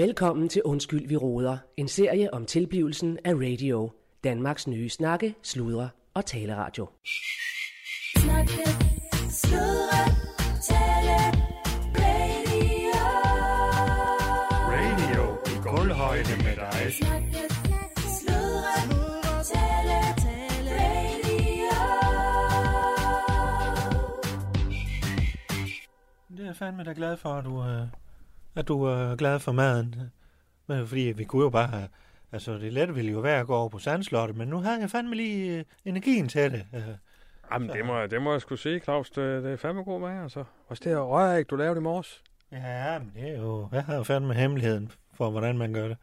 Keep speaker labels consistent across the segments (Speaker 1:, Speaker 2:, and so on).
Speaker 1: Velkommen til Undskyld, vi råder. En serie om tilblivelsen af radio. Danmarks nye snakke, sludre og taleradio.
Speaker 2: Snakke, sludre, tale, radio.
Speaker 3: Radio i gulvhøjde med dig.
Speaker 2: Snakke, sludre, tale, tale, radio.
Speaker 4: Det er jeg fandme da glad for, at du, øh, at du er glad for maden. Men fordi vi kunne jo bare have, altså det lette ville jo være at gå over på sandslottet, men nu havde jeg fandme lige øh, energien til det. Øh,
Speaker 3: Jamen, det må, jeg- det må jeg sgu sige, Claus. Det, det er fandme god mad, altså. Også det her røræg, du lavede i morges.
Speaker 4: ja, men det er jo, jeg har jo fandme hemmeligheden for, hvordan man gør det.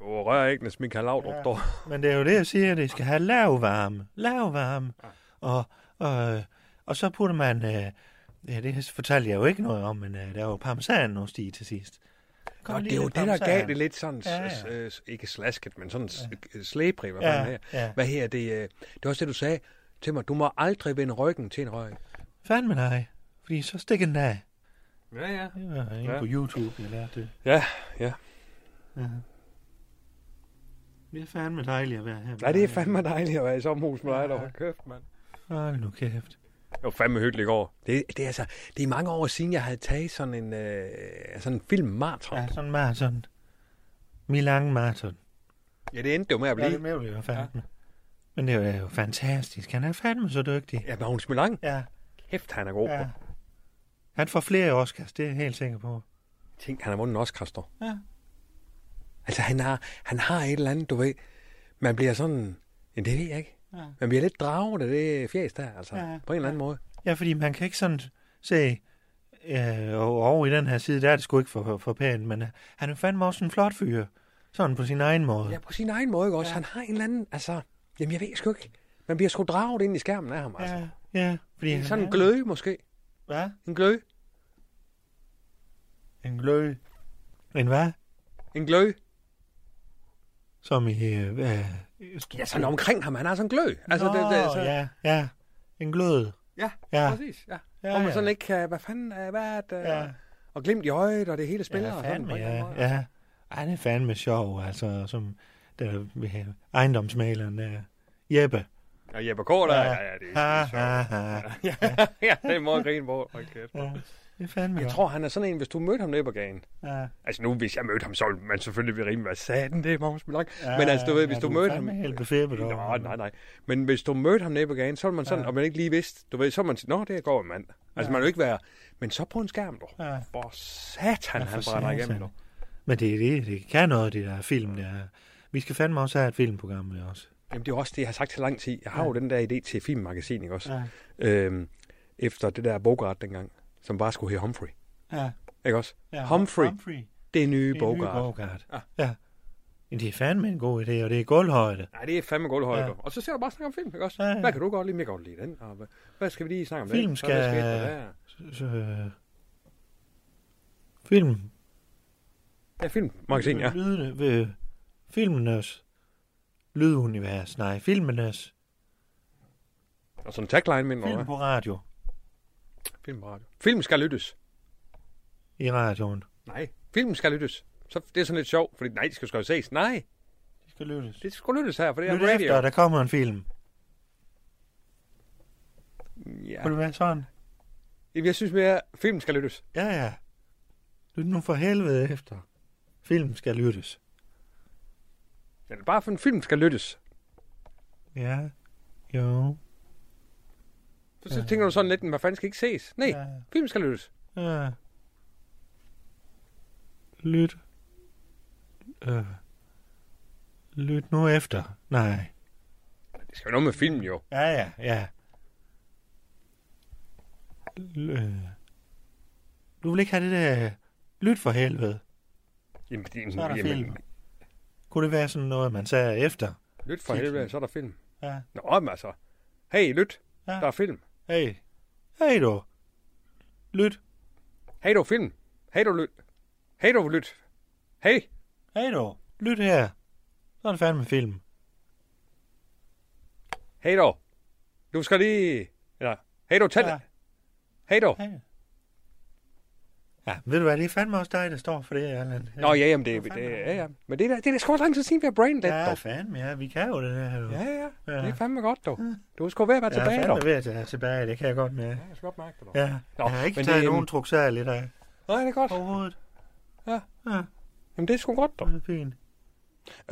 Speaker 3: Var røræggenes Michael Laudrup,
Speaker 4: Ja.
Speaker 3: ja. dog.
Speaker 4: Men det er jo det, jeg siger, det skal have lav varme. Lav varme. Og, og, og så putter man, øh, ja, det fortalte jeg jo ikke noget om, men øh, der var jo parmesanost i til sidst. Kom
Speaker 3: Nå, det er jo det, der
Speaker 4: parmesan.
Speaker 3: gav det lidt sådan,
Speaker 4: Ja,
Speaker 3: ja,
Speaker 4: ja.
Speaker 3: ikke slasket, men sådan ja. slæbrig, hvad
Speaker 4: Ja,
Speaker 3: her.
Speaker 4: ja.
Speaker 3: Hvad her, det, øh, det er også det, du sagde til mig. Du må aldrig vende ryggen til en røg.
Speaker 4: Fandme nej, fordi så stikker den af.
Speaker 3: Ja, ja.
Speaker 4: Det var
Speaker 3: Ja.
Speaker 4: på YouTube, jeg lærte det.
Speaker 3: Ja, ja.
Speaker 4: Ja. Det er fandme dejligt at være her.
Speaker 3: Nej, det er fandme dejligt at være i sommerhus med dig, der Hold kæft, mand.
Speaker 4: Hold nu kæft.
Speaker 3: Det var fandme hyggeligt i går. Det, det, er altså, det er mange år siden, jeg havde taget sådan en, øh, sådan en filmmarathon.
Speaker 4: Ja,
Speaker 3: Ja.
Speaker 4: sådan en maraton. Milan maraton.
Speaker 3: ja, det endte jo med at
Speaker 4: Ja,
Speaker 3: blive.
Speaker 4: det med jo fandme. Men det er jo fantastisk. Han er fandme så dygtig.
Speaker 3: Ja, Magnus Milang.
Speaker 4: Ja,
Speaker 3: Kæft, han er god.
Speaker 4: ja.
Speaker 3: Ja.
Speaker 4: Han får flere Oscars, det er jeg helt sikker på.
Speaker 3: Tænk, han har vundet en Oscar, står.
Speaker 4: Ja.
Speaker 3: Altså, han har, han har et eller andet, du ved. Man bliver sådan... Ja, det ved jeg ikke.
Speaker 4: Ja.
Speaker 3: Man bliver lidt draget af det fjæs der, altså.
Speaker 4: Ja.
Speaker 3: Ja. På en eller anden måde.
Speaker 4: Ja, fordi man kan ikke sådan se, øh, og over i den her side, der er det sgu ikke for, for, for pænt, men øh, han er fandme også en flot fyr. Sådan på sin egen måde.
Speaker 3: Ja, på sin egen måde, også? Ja. Han har en eller anden, altså... Jamen, jeg ved sgu ikke. Man bliver sgu draget ind i skærmen af ham, altså. Ja.
Speaker 4: ja. ja fordi han
Speaker 3: Sådan en
Speaker 4: er-
Speaker 3: gløde, måske.
Speaker 4: Hvad?
Speaker 3: En gløde.
Speaker 4: En glød. En hvad?
Speaker 3: En gløde.
Speaker 4: Som i... Øh, øh,
Speaker 3: Ja, sådan omkring ham. Han har sådan en gløde. Altså,
Speaker 4: Nå,
Speaker 3: det, det, så...
Speaker 4: ja, ja. En glød.
Speaker 3: ja,
Speaker 4: Ja.
Speaker 3: ja, præcis. Ja.
Speaker 4: Ja,
Speaker 3: Ja, Hvor man
Speaker 4: ja.
Speaker 3: sådan ikke kan... Hvad fanden er hvad er det?
Speaker 4: Ja.
Speaker 3: Og glimt i øjet, og det hele spiller.
Speaker 4: Ja,
Speaker 3: og sådan,
Speaker 4: fandme,
Speaker 3: en eller
Speaker 4: ja.
Speaker 3: måde.
Speaker 4: ja. Ej, det er fandme sjov, altså, som der, ejendomsmaleren der. Jeppe.
Speaker 3: Og Jeppe Kår, der,
Speaker 4: Ja.
Speaker 3: ja, ja, det er,
Speaker 4: Ha,
Speaker 3: er
Speaker 4: ha,
Speaker 3: sjovt.
Speaker 4: ha.
Speaker 3: ja, ja, det er meget grine på. Hold kæft.
Speaker 4: Ja, det er fandme
Speaker 3: Jeg
Speaker 4: godt.
Speaker 3: tror, han er sådan en, hvis du mødte ham nede på gaden.
Speaker 4: Ja.
Speaker 3: Altså nu, hvis jeg mødte ham, så ville man selvfølgelig blive rimelig, hvad satan, det er Magnus Milang.
Speaker 4: Ja,
Speaker 3: Men altså, du ved, hvis
Speaker 4: ja,
Speaker 3: du
Speaker 4: du
Speaker 3: mødte ham...
Speaker 4: helt over
Speaker 3: Nej, nej, nej. Men hvis du mødte ham nede på gaden, så ville man sådan,
Speaker 4: Ja.
Speaker 3: og man ikke lige vidste, du ved, så man sige, nå, det går en mand. Altså, man vil ikke være... Men så på en skærm, du.
Speaker 4: Ja.
Speaker 3: For satan,
Speaker 4: Ja,
Speaker 3: han brænder igennem, du.
Speaker 4: Men det, er det, det kan noget, det der film der. Vi skal fandme også have et filmprogram med os.
Speaker 3: Jamen, det er også det, jeg har sagt til lang tid. Jeg har
Speaker 4: Ja.
Speaker 3: jo den der idé til filmmagasin, ikke også?
Speaker 4: Ja.
Speaker 3: Øhm, efter det der Bogart dengang, som bare skulle hedde Humphrey.
Speaker 4: Ja.
Speaker 3: Ikke også?
Speaker 4: ja.
Speaker 3: Humphrey.
Speaker 4: Humphrey.
Speaker 3: Det er nye
Speaker 4: Det er
Speaker 3: Bogart.
Speaker 4: Bogart.
Speaker 3: Ja.
Speaker 4: ja. Men det er fandme en god idé, og det er gulvhøjde.
Speaker 3: Nej, det er fandme godt højde.
Speaker 4: Ja.
Speaker 3: Og så ser du bare snakke om film, ikke også?
Speaker 4: Ja.
Speaker 3: Hvad kan du godt lide? Jeg kan godt lide den. Og hvad, hvad skal vi lige snakke om
Speaker 4: Film?
Speaker 3: Så
Speaker 4: skal-
Speaker 3: hvad skete der?
Speaker 4: Så, øh, film.
Speaker 3: Ja, filmmagasin, ja.
Speaker 4: Lydene, ved filmenes lydunivers. Nej, filmenes
Speaker 3: Og sådan en tagline, mener
Speaker 4: film på radio.
Speaker 3: Film på radio. Film skal lyttes.
Speaker 4: I radioen.
Speaker 3: Nej, film skal lyttes. Så det er sådan lidt sjovt, fordi nej, det skal sgu ses. Nej,
Speaker 4: De skal lyttes.
Speaker 3: det skal lyttes her, for det er
Speaker 4: Lyt
Speaker 3: radio.
Speaker 4: efter, der kommer en film.
Speaker 3: Ja.
Speaker 4: Kunne det være sådan?
Speaker 3: Jamen, Jeg synes mere, film skal lyttes.
Speaker 4: Ja, ja. Lyt nu for helvede efter. Film skal lyttes.
Speaker 3: Ja, bare for en film skal lyttes.
Speaker 4: Ja. Jo.
Speaker 3: Så, så tænker du sådan lidt, hvad fanden skal ikke ses? Nej,
Speaker 4: Ja.
Speaker 3: film skal lyttes.
Speaker 4: Ja. Lyt. Øh. Lyt nu efter. Nej.
Speaker 3: Det skal jo noget med film, jo.
Speaker 4: Ja, ja, ja. L- øh. Du vil ikke have det der... Lyt for helvede.
Speaker 3: Jamen, det,
Speaker 4: Så er der film. Kunne det være sådan noget, man sagde efter?
Speaker 3: Lyt for helvede, så er der film.
Speaker 4: Ja.
Speaker 3: Nå, men altså. Hey, lyt.
Speaker 4: Ja.
Speaker 3: Der er film.
Speaker 4: Hey. Hey du. Lyt.
Speaker 3: Hey, du film. Hey, du lyt. Hey, du lyt. Hey.
Speaker 4: Hey du. Lyt her. Så er det fandme film.
Speaker 3: Hey, du. Du skal lige... Ja. Hey, du, tæl.
Speaker 4: Ja.
Speaker 3: Ja. Hey, du.
Speaker 4: Hey. Ja, ved du hvad, det er fandme også dig, der står for det, Allan.
Speaker 3: Nå, ja, jamen, det, det, det
Speaker 4: er det?
Speaker 3: ja, ja. Men det er, da- det er sgu lang tid siden, vi har brain dead,
Speaker 4: Ja,
Speaker 3: dog.
Speaker 4: fandme, ja, vi kan jo det der. Jo.
Speaker 3: Ja, ja,
Speaker 4: Ja.
Speaker 3: det er fandme godt, dog. Du er sgu ved at være
Speaker 4: jeg er
Speaker 3: tilbage, dog.
Speaker 4: fandme ved at tage tilbage, det kan jeg godt med.
Speaker 3: Ja, jeg skal godt mærke det, dog.
Speaker 4: Ja,
Speaker 3: Nå,
Speaker 4: jeg har ikke
Speaker 3: men
Speaker 4: taget
Speaker 3: det,
Speaker 4: nogen
Speaker 3: øhm,
Speaker 4: truksal i dag
Speaker 3: Nej, det er godt.
Speaker 4: overhovedet.
Speaker 3: Ja.
Speaker 4: Ja,
Speaker 3: Jamen, det er sgu godt, dog.
Speaker 4: det er fint.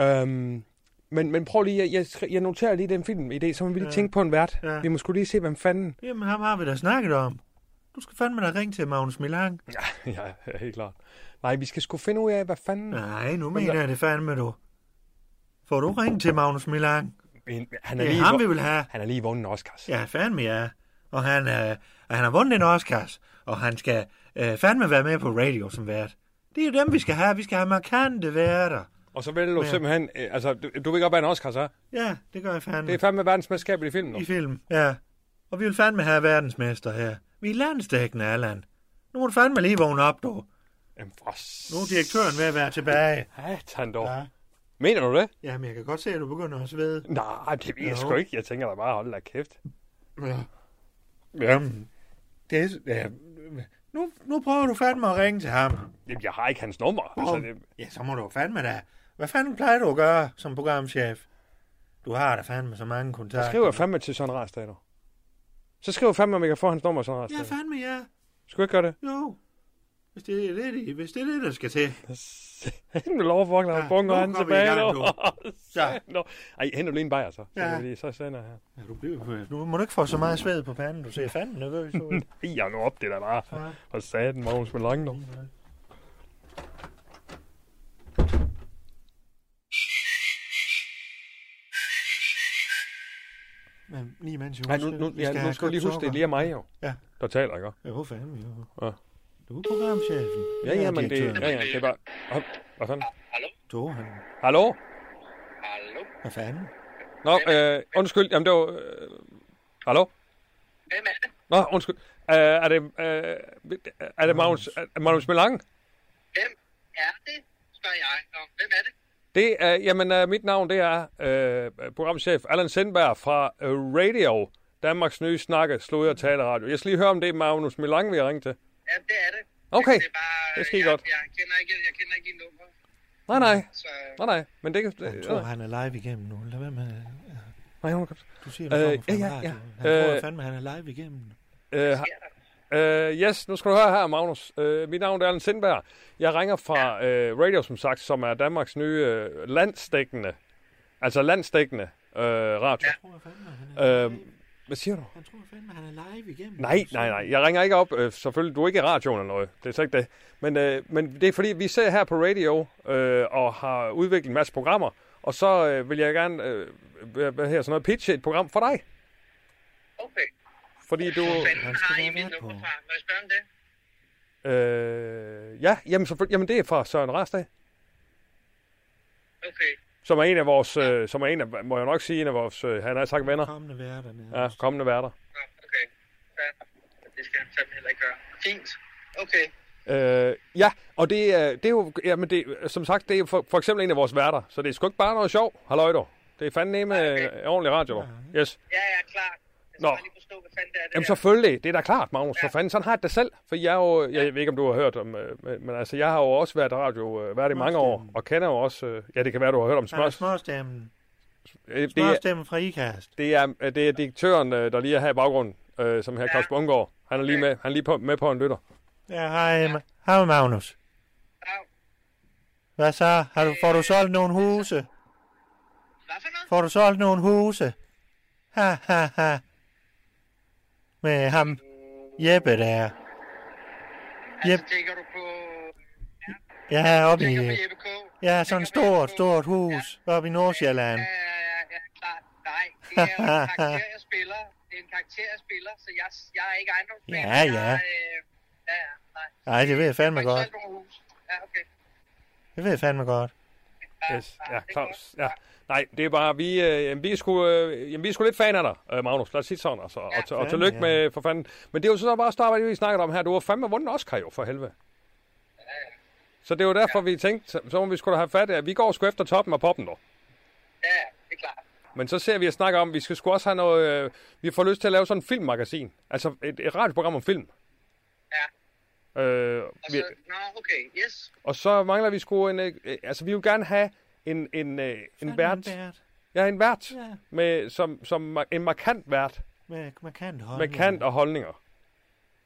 Speaker 3: Øhm, men, men prøv lige, jeg, jeg, jeg noterer lige den filmidé, så må vi lige
Speaker 4: Ja.
Speaker 3: tænke på en vært.
Speaker 4: Ja.
Speaker 3: Vi må sgu lige se, hvem fanden...
Speaker 4: Jamen, ham har vi da snakket om. Du skal fandme da ringe til Magnus Milang.
Speaker 3: Ja, ja, ja, helt klart. Nej, vi skal sgu finde ud af, hvad fanden...
Speaker 4: Nej, nu
Speaker 3: Men
Speaker 4: mener jeg det fandme, du. Får du ringe til Magnus Milang?
Speaker 3: En- Han er,
Speaker 4: Det er
Speaker 3: lige,
Speaker 4: ham, vi vil have.
Speaker 3: han er lige vundet Oscars.
Speaker 4: Ja, fandme ja. Og han, øh, han har vundet en Oscars, og han skal øh, fandme være med på radio som vært. Det er jo dem, vi skal have. Vi skal have markante værter.
Speaker 3: Og så vil du
Speaker 4: Ja.
Speaker 3: simpelthen... øh, Altså, du, du vil godt være en Oscar, så?
Speaker 4: Ja, det gør jeg fandme.
Speaker 3: Det er fandme verdensmesterskab i film nu.
Speaker 4: I film, ja. Og vi vil fandme have verdensmester her. Vi er landstækkende, Allan. Nu må du fandme lige vågne op, du.
Speaker 3: Jamen, for
Speaker 4: Nu er direktøren ved at være tilbage.
Speaker 3: satan dog.
Speaker 4: Ja.
Speaker 3: Mener du det?
Speaker 4: Jamen, jeg kan godt se, at du begynder at svede.
Speaker 3: Nej, det ved jeg
Speaker 4: Jo.
Speaker 3: sgu ikke. Jeg tænker da bare, hold da kæft.
Speaker 4: Ja. Jamen, det er... Ja. Nu, nu prøver du fandme at ringe til ham.
Speaker 3: Jamen, jeg har ikke hans nummer. Altså, det,
Speaker 4: Ja, så må du fandme da. Hvad fanden plejer du at gøre som programchef? Du har da fandme så mange kontakter.
Speaker 3: jeg skriver fandme til Søren Rarsdal. Så skriver jeg fandme, om jeg kan få hans nummer, Søren
Speaker 4: Ja,
Speaker 3: Rarsdal.
Speaker 4: fandme ja.
Speaker 3: Skal du ikke gøre det?
Speaker 4: Jo. Hvis det er det, hvis det er det, der skal til.
Speaker 3: Hende vil lov at
Speaker 4: Ja,
Speaker 3: ja, bunker han tilbage.
Speaker 4: gang,
Speaker 3: nu.
Speaker 4: Så.
Speaker 3: Nå. Ej, hent du lige en bajer, så. Så,
Speaker 4: Ja.
Speaker 3: så sender jeg her.
Speaker 4: Ja, du bliver Nu må du ikke få så meget sved på panden. Du ser fandme nervøs ud.
Speaker 3: Ej, jeg nu op, det der bare.
Speaker 4: Ja.
Speaker 3: Og satan, Magnus med langt nu.
Speaker 4: Men lige mens jeg
Speaker 3: Nej, nu, nu, ja, nu skal du lige huske, det er lige er mig jo.
Speaker 4: Ja.
Speaker 3: Der taler, ikke?
Speaker 4: Jo, fandme jo.
Speaker 3: Ja.
Speaker 4: Du er programchefen.
Speaker 3: Ja, ja, men det, ja, ja, det er bare... Hvad fanden?
Speaker 4: Du, han...
Speaker 3: Hallo?
Speaker 5: Hallo?
Speaker 4: Hvad fanden?
Speaker 3: Nå, øh, undskyld, jamen det var... Øh, hallo?
Speaker 5: Hvem er det?
Speaker 3: Nå, undskyld. Øh, er det, øh, er det Magnus, Magnus Melange?
Speaker 5: Hvem er det? Spørger jeg. Nå, hvem er det?
Speaker 3: Det er, jamen, øh, mit navn, det er øh, programchef Allan Sindberg fra øh, Radio, Danmarks nye snakke, sludder og taleradio. Jeg skal lige høre, om det er Magnus Melange, vi har ringet til.
Speaker 5: Ja, det er det.
Speaker 3: Okay,
Speaker 5: Det er bare...
Speaker 3: det skide
Speaker 5: jeg,
Speaker 3: godt.
Speaker 5: Jeg kender ikke, jeg kender ikke nummer.
Speaker 3: Nej, nej,
Speaker 5: Så
Speaker 3: nej, nej, men det kan...
Speaker 4: Han
Speaker 3: Øh,
Speaker 4: tror, han er live igennem nu. Lad være med...
Speaker 3: nej, hun kan...
Speaker 4: Du siger, du
Speaker 3: Øh, ja, ja, ja.
Speaker 4: Han tror
Speaker 3: Øh,
Speaker 4: fandme, han er live igennem.
Speaker 3: Øh, øh, yes, nu skal du høre her, Magnus. Øh, mit navn er Allan Sindberg. Jeg ringer fra øh, Radio, som sagt, som er Danmarks nye øh, landsdækkende, altså landsdækkende øh, radio.
Speaker 4: Jeg tror fandme, han er...
Speaker 3: Øh, hvad siger du?
Speaker 4: Han tror fandme, han er live igennem.
Speaker 3: Nej, nej, nej. Jeg ringer ikke op. Øh, selvfølgelig, du er ikke i radioen eller noget. Det er så ikke det. Men, øh, men det er fordi, vi ser her på radio øh, og har udviklet en masse programmer. Og så øh, vil jeg gerne øh, hvad her, sådan noget, pitche et program for dig.
Speaker 5: Okay.
Speaker 3: Fordi du...
Speaker 5: Fanden har I mit nummer
Speaker 4: på.
Speaker 5: fra? Må jeg spørge om det?
Speaker 3: Øh, ja, jamen, selvfølgelig, jamen det er fra Søren Rastad.
Speaker 5: Okay.
Speaker 3: Som er en af vores, øh, som er en af, må jeg nok sige, en af vores, øh, han har sagt venner.
Speaker 4: Kommende værter.
Speaker 3: Ja, kommende værter.
Speaker 5: Nå, okay. Fair. Det skal han fandme heller ikke gøre. Fint. Okay.
Speaker 3: Øh, ja, og det, er- det er jo, jamen det, som sagt, det er for, for eksempel en af vores værter, så det er sgu ikke bare noget sjov. Halløj dog. Det er fandme med
Speaker 5: Okay.
Speaker 3: ordentlig radio. dog. Yes.
Speaker 5: Ja, ja, klart. Jeg
Speaker 3: Nå.
Speaker 5: lige forstå, hvad fanden det er, det
Speaker 3: Jamen
Speaker 5: der.
Speaker 3: selvfølgelig, det er da klart, Magnus. For
Speaker 5: Ja.
Speaker 3: fanden, sådan har jeg det selv. For jeg er jo, jeg ved ikke, om du har hørt om, øh, men, men altså, jeg har jo også været radio, øh, været i mange år, og kender jo også, øh, ja, det kan være, du har hørt om Smørs.
Speaker 4: småstemmen.
Speaker 3: Det er,
Speaker 4: Småstemmen fra IKAST.
Speaker 3: det er, det er direktøren, der lige er her i baggrunden, øh, som her
Speaker 5: Ja.
Speaker 3: Claus Bungård. Han er lige med, han er lige på, med på en lytter.
Speaker 4: Ja, hej, hej Magnus. Hvad så? Har du, får du solgt nogle huse?
Speaker 5: Hvad for noget?
Speaker 4: Får du solgt nogle huse? Ha, ha, ha. Med ham, Jeppe der.
Speaker 5: Altså,
Speaker 4: Jep.
Speaker 5: tænker du på...
Speaker 4: Ja, oppe
Speaker 5: Tænker
Speaker 4: i...
Speaker 5: Jeppe?
Speaker 4: Ja, sådan et stort,
Speaker 5: Jeppe
Speaker 4: stort hus oppe i Nordsjælland.
Speaker 5: Ja, ja, ja, ja, klart. Nej, det er jo en karakter, jeg spiller. Det er en karakter, jeg spiller, så jeg, jeg er ikke ejendomsmand.
Speaker 4: Ja, ja.
Speaker 5: Jeg, øh, ja, ja, nej.
Speaker 4: Nej, det ved jeg fandme
Speaker 5: Jeg
Speaker 4: godt.
Speaker 5: Ja, okay.
Speaker 4: Det ved jeg fandme godt.
Speaker 3: Yes. Ja,
Speaker 5: det er
Speaker 3: Claus. Ja. Nej, det er bare, vi, øh, jamen, vi, er sgu, øh, jamen, vi er sgu lidt fan af dig, øh, Magnus. Lad os sige sådan, altså. Og,
Speaker 5: Ja,
Speaker 3: og, og
Speaker 4: fandme,
Speaker 3: tillykke
Speaker 4: ja.
Speaker 3: med, for fanden. Men det er jo så bare starte, hvad vi snakkede om her. Du har fandme vundet Oscar jo, for helvede. Så det er jo derfor, vi tænkte, så, må vi skulle have fat af, vi går sgu efter toppen af poppen, dog.
Speaker 5: Ja, ja, det er klart.
Speaker 3: Men så ser vi at snakke om, vi skal sgu også have noget, øh, vi får lyst til at lave sådan en filmmagasin. Altså et, et radioprogram om film.
Speaker 5: Ja.
Speaker 3: Øh,
Speaker 5: Og
Speaker 3: vi,
Speaker 5: så, nå, okay, yes.
Speaker 3: og så mangler vi sgu en... Øh, altså, vi vil gerne have en, en, øh, en vært.
Speaker 4: vært.
Speaker 3: Ja, en vært.
Speaker 4: Ja,
Speaker 3: Med, som, som en markant vært.
Speaker 4: med markante
Speaker 3: Med
Speaker 4: holdninger.
Speaker 3: kant og holdninger.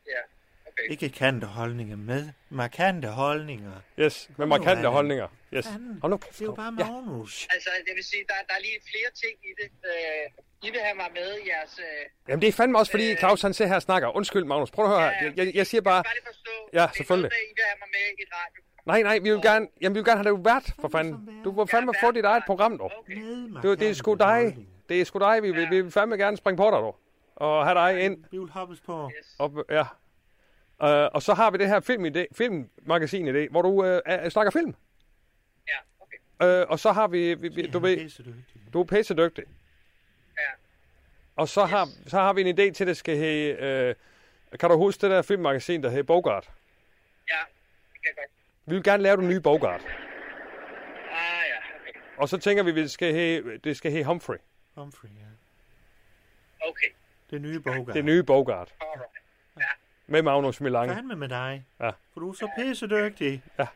Speaker 5: Ja, okay.
Speaker 4: Ikke kante holdninger, med markante holdninger.
Speaker 3: Yes, med
Speaker 4: nu,
Speaker 3: markante
Speaker 4: Allan.
Speaker 3: holdninger. Yes. Hold nu kæft.
Speaker 4: Det er jo bare
Speaker 3: Ja.
Speaker 4: Magnus.
Speaker 5: Altså, jeg vil sige, der, der er lige flere ting i det. Øh, I vil have mig med i jeres... Øh,
Speaker 3: Jamen, det er fandme også, fordi
Speaker 5: Øh.
Speaker 3: Claus han ser her og snakker. Undskyld, Magnus. Prøv at høre her. Jeg, jeg, jeg siger bare...
Speaker 5: Bare lige forstå.
Speaker 3: Ja,
Speaker 5: det er
Speaker 3: selvfølgelig.
Speaker 5: Noget, I vil have mig med i et radio.
Speaker 3: Nej, nej, vi vil gerne, jamen, vi vil gerne have dig vært, for fanden. Du må fandme få dit eget program, dog.
Speaker 4: Med
Speaker 3: Det, det er sgu dig. Det er sgu dig. Vi, vil, vi vil fandme gerne springe på dig, dog. Og have dig ind.
Speaker 4: Vi vil hoppes på.
Speaker 5: Yes.
Speaker 3: Op, ja. Uh, og så har vi det her film filmmagasin i det, hvor du uh, snakker film.
Speaker 5: Ja, okay.
Speaker 3: Uh, og så har vi, vi, vi du ved, du er pisse dygtig.
Speaker 5: Ja.
Speaker 3: Og så, har, så har vi en idé til, at det skal hedde... Uh, kan du huske det der filmmagasin, der hedder Bogart?
Speaker 5: Ja, det kan jeg godt.
Speaker 3: Vi vil gerne lave den nye Bogart.
Speaker 5: Ah, ja, okay.
Speaker 3: Og så tænker vi, at det skal hedde, det skal hedde Humphrey.
Speaker 4: Humphrey, ja.
Speaker 5: Okay,
Speaker 4: Det nye Bogart.
Speaker 3: Det nye Bogart.
Speaker 5: alright.
Speaker 3: Med Magnus Milang.
Speaker 4: Fandme med dig.
Speaker 3: Ja.
Speaker 4: For du er så pisse dygtig.
Speaker 5: Ja,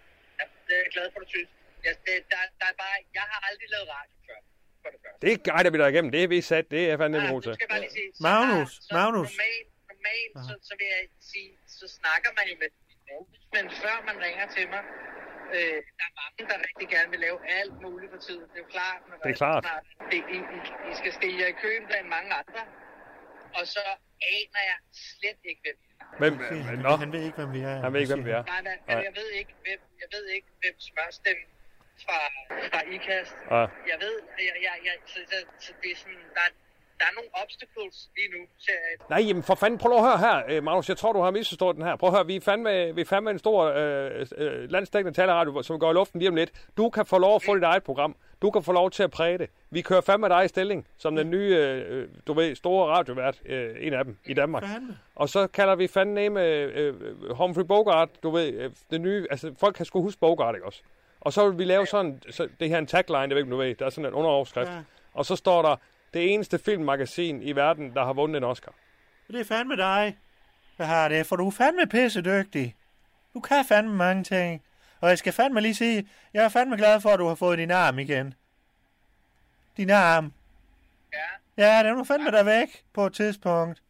Speaker 5: det er jeg glad for, du synes. Ja, det, der, der er bare, jeg har aldrig lavet radio før, for det første.
Speaker 3: Det guider vi dig igennem. Det er vi sat. Det er fandme
Speaker 5: Ah,
Speaker 3: en
Speaker 5: nu
Speaker 3: god til.
Speaker 5: jeg
Speaker 4: Magnus,
Speaker 5: så
Speaker 4: Magnus.
Speaker 5: Normalt, normalt så, så vil jeg sige, så snakker man jo med men før man ringer til mig, øh, der er mange, der rigtig gerne vil lave alt muligt for tiden. Det er jo klart. Når
Speaker 3: Det er klart.
Speaker 5: Snart, det, I, I, I skal stille jer i køen blandt mange andre. Og så aner jeg slet ikke, hvem I er.
Speaker 3: Men,
Speaker 4: Han,
Speaker 3: men,
Speaker 4: han,
Speaker 3: nå,
Speaker 4: han ved ikke, hvem vi er.
Speaker 3: han ved ikke, hvem vi er.
Speaker 5: Nej, nej,
Speaker 3: Nej.
Speaker 5: jeg ved ikke, hvem, jeg ved ikke, hvem smørstemmen fra, fra IKAST.
Speaker 3: Ja.
Speaker 5: Jeg ved, jeg, jeg, jeg, så, så, så det er sådan, der, der er nogle obstacles lige nu, ser jeg.
Speaker 3: Nej, jamen for fanden, prøv lige at høre her, øh, Magnus. Jeg tror, du har misforstået den her. Prøv at høre, vi er fandme, vi er fandme en stor øh, øh, landsdækkende taleradio, som går i luften lige om lidt. Du kan få lov at få dit eget program. Du kan få lov til at præge det. Vi kører fandme dig i stilling, som den nye, øh, du ved, store radiovært, øh, en af dem i Danmark.
Speaker 4: Fandme.
Speaker 3: Og så kalder vi fandme øh, øh, Humphrey Bogart, du ved, øh, det nye, altså folk kan sgu huske Bogart, ikke også? Og så vil vi lave sådan, så det her er en tagline, jeg ved ikke, du ved, der er sådan en underoverskrift.
Speaker 4: Ja.
Speaker 3: Og så står der, det eneste filmmagasin i verden, der har vundet en Oscar.
Speaker 4: Det er fandme dig, der har det, for du er fandme pisse dygtig. Du kan fandme mange ting. Og jeg skal fandme lige sige, jeg er fandme glad for, at du har fået din arm igen. Din arm.
Speaker 5: Ja,
Speaker 4: Ja, den var fandme der væk på et tidspunkt.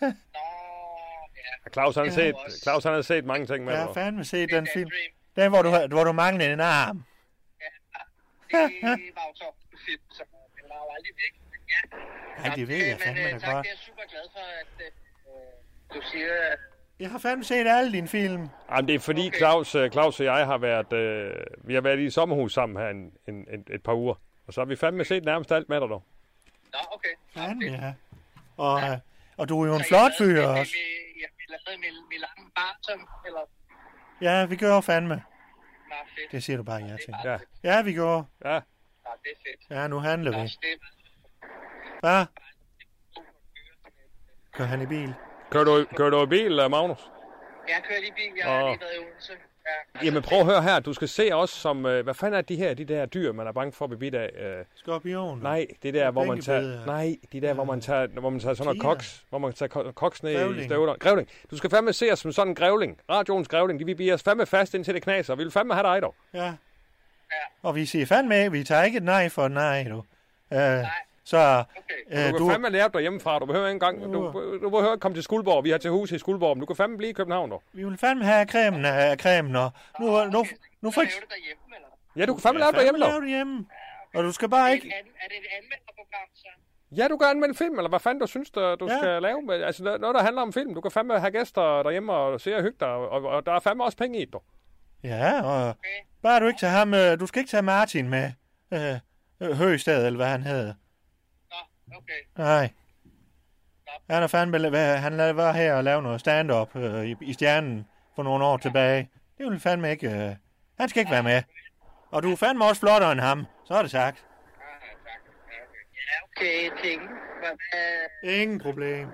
Speaker 5: nå, ja.
Speaker 3: Claus, han har set, Claus, han har set mange ting med
Speaker 4: Jeg har fandme set
Speaker 5: Det
Speaker 4: den film.
Speaker 5: Dream.
Speaker 4: Den, hvor du, har- hvor du manglede en arm.
Speaker 5: Det var jo så film, som var jo aldrig væk. Men ja.
Speaker 4: Ja, det ved jeg fandme
Speaker 5: øh,
Speaker 4: da
Speaker 5: tak,
Speaker 4: godt.
Speaker 5: det er jeg super glad for, at øh, du siger, at
Speaker 4: Jeg har fandme set alle dine film.
Speaker 3: Jamen, det er fordi
Speaker 5: Okay.
Speaker 3: Claus, øh, Claus og jeg har været, øh, vi har været i sommerhus sammen her en, en, en, et par uger. Og så har vi fandme set nærmest alt med dig dog.
Speaker 5: Nå, okay. Fedt.
Speaker 4: ja. Og, øh, og du er jo en
Speaker 5: Så
Speaker 4: flot fyr også.
Speaker 5: med- Ja, vi lavede med, med lange bar, som, eller...
Speaker 4: Ja, vi gør fandme.
Speaker 5: Nå, fedt.
Speaker 4: Det siger du bare ja til.
Speaker 3: Ja,
Speaker 4: Ja, vi går.
Speaker 3: ja.
Speaker 5: Nå, det er fedt.
Speaker 4: Ja, nu handler vi.
Speaker 5: det
Speaker 4: Hvad? Kører han i bil?
Speaker 3: Kører du, kører du i bil, øh, Magnus?
Speaker 5: Jeg kører lige bil, jeg har lige været i Odense. Ja.
Speaker 3: Jamen prøv at høre her, du skal se os som, øh, hvad fanden er de her, de der dyr, man er bange for at blive bidt af? Øh,
Speaker 4: Skorpion?
Speaker 3: nej, det der, hvor man tager, nej, de der, hvor man tager, hvor man tager sådan noget koks, hvor man tager ko- koks ned i
Speaker 4: Grævling.
Speaker 3: støvler. Grævling. Du skal fandme se os som sådan en grævling. Radioens grævling, de vil blive os fandme fast indtil det knaser. Vi vil fandme have dig dog.
Speaker 4: Ja. Og vi siger fandme, vi tager ikke et nej for et nej, du. Øh, så
Speaker 5: Okay.
Speaker 4: øh,
Speaker 3: Du
Speaker 4: du,
Speaker 3: kan fandme lære dig hjemmefra. Du behøver ikke engang, du, du behøver ikke komme til Skuldborg. Vi har til hus i Skuldborg, men du kan fandme blive i København dog.
Speaker 4: vi vil fandme have cremen af cremen, og nu, nu, nu, nu
Speaker 5: Så
Speaker 4: for
Speaker 5: laver du derhjemme, eller?
Speaker 3: Ja, du kan fandme lave dig hjemme
Speaker 4: lave
Speaker 3: dog.
Speaker 4: det hjemme. Og du skal bare ikke...
Speaker 5: det, er det et anmelderprogram, så?
Speaker 3: Ja, du kan anmelde film, eller hvad fanden du synes, du, du
Speaker 4: Ja.
Speaker 3: skal lave. Med, altså noget, der handler om film. Du kan fandme have gæster derhjemme og se og hygge dig, og, og, og der er fandme også penge i det, dog.
Speaker 4: Ja, og bare du ikke tager ham... øh, Du skal ikke tage Martin med. Øh, øh, Høgstad, eller hvad han hedder.
Speaker 5: Nå, okay.
Speaker 4: Nej. Han er fandme, han var her og lave noget stand-up øh, i, i Stjernen for nogle år tilbage. Det vil fandme ikke... Øh, han skal ikke være med. Og du er fandme også flottere end ham. Så er det sagt.
Speaker 5: Ah. Ja, okay. Okay, ting.
Speaker 4: Ingen problem.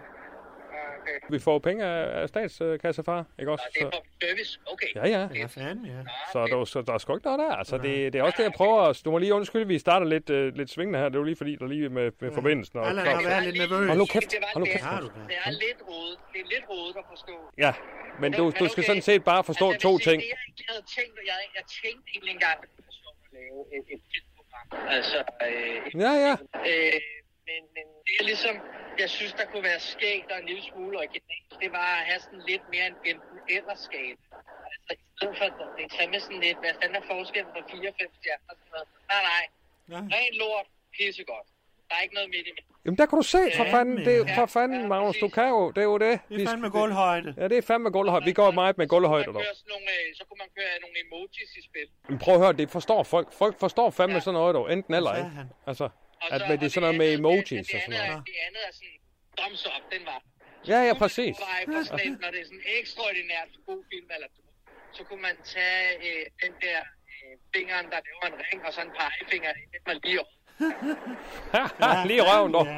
Speaker 5: Øh, okay.
Speaker 3: Vi får penge af, af statskasse, far, ikke også?
Speaker 5: Nå, det er public service. Okay.
Speaker 3: ja, ja.
Speaker 4: Ja, fanden, ja.
Speaker 3: Så der, så der er sgu ikke noget der. Altså, det, det er også det, jeg prøver. at- Du må lige undskylde, at vi starter lidt, uh, lidt svingende her. Det er jo lige fordi, der lige med, med forbindelsen. Og, så,
Speaker 4: har været lidt nervøs.
Speaker 3: Hold nu kæft. Hold nu
Speaker 5: det,
Speaker 3: kæft.
Speaker 5: er,
Speaker 4: Har du det?
Speaker 5: er lidt rodet. Det er lidt rodet at forstå.
Speaker 3: ja, men du, du skal sådan set bare forstå
Speaker 5: altså, jeg
Speaker 3: to
Speaker 5: sige,
Speaker 3: ting.
Speaker 5: Det, jeg havde tænkt, og jeg, jeg tænkte egentlig engang, at lave et, et filmprogram. Altså, øh,
Speaker 3: Ja, ja.
Speaker 5: Øh, men, men det er ligesom, jeg synes, der kunne være skægt og en lille smule originalt. Det var at have sådan lidt mere en enten eller skab. Altså, i stedet for, at det er med sådan lidt, hvad fanden er forskellen på 4-5 stjerner og sådan noget. Nej, nej.
Speaker 4: Ja.
Speaker 5: Ren lort, pissegodt. Der er ikke noget midt imellem.
Speaker 3: Jamen, der kan du se, for
Speaker 4: Ja,
Speaker 3: fanden. Det, er-
Speaker 5: ja,
Speaker 3: for fanden,
Speaker 5: ja,
Speaker 3: Magnus. Du kan jo. Det er jo det.
Speaker 4: Det
Speaker 3: Vi
Speaker 4: er fandme
Speaker 3: skal-
Speaker 4: gulvhøjde.
Speaker 3: Ja, det er fandme gulvhøjde. Vi går meget med gulvhøjde,
Speaker 5: så, nogle, øh, så kunne man køre nogle emojis i spil.
Speaker 3: Men prøv at høre, det forstår folk. Folk forstår fandme
Speaker 5: Ja.
Speaker 3: sådan noget, dog. Enten eller, ikke? Altså,
Speaker 5: Og
Speaker 3: at
Speaker 5: så-
Speaker 3: med, det er
Speaker 5: og
Speaker 3: sådan noget med emojis
Speaker 5: det,
Speaker 3: og
Speaker 5: det,
Speaker 3: sådan
Speaker 5: andet
Speaker 3: noget.
Speaker 5: er, det andet er sådan, thumbs up, den var.
Speaker 3: Ja, ja, præcis.
Speaker 5: For sådan en, når det er sådan ekstraordinært god film, eller så kunne man tage øh, den der øh, fingeren, der laver en ring, og så en pegefinger, den var lige op.
Speaker 3: Lige i røven, dog.
Speaker 4: Ja.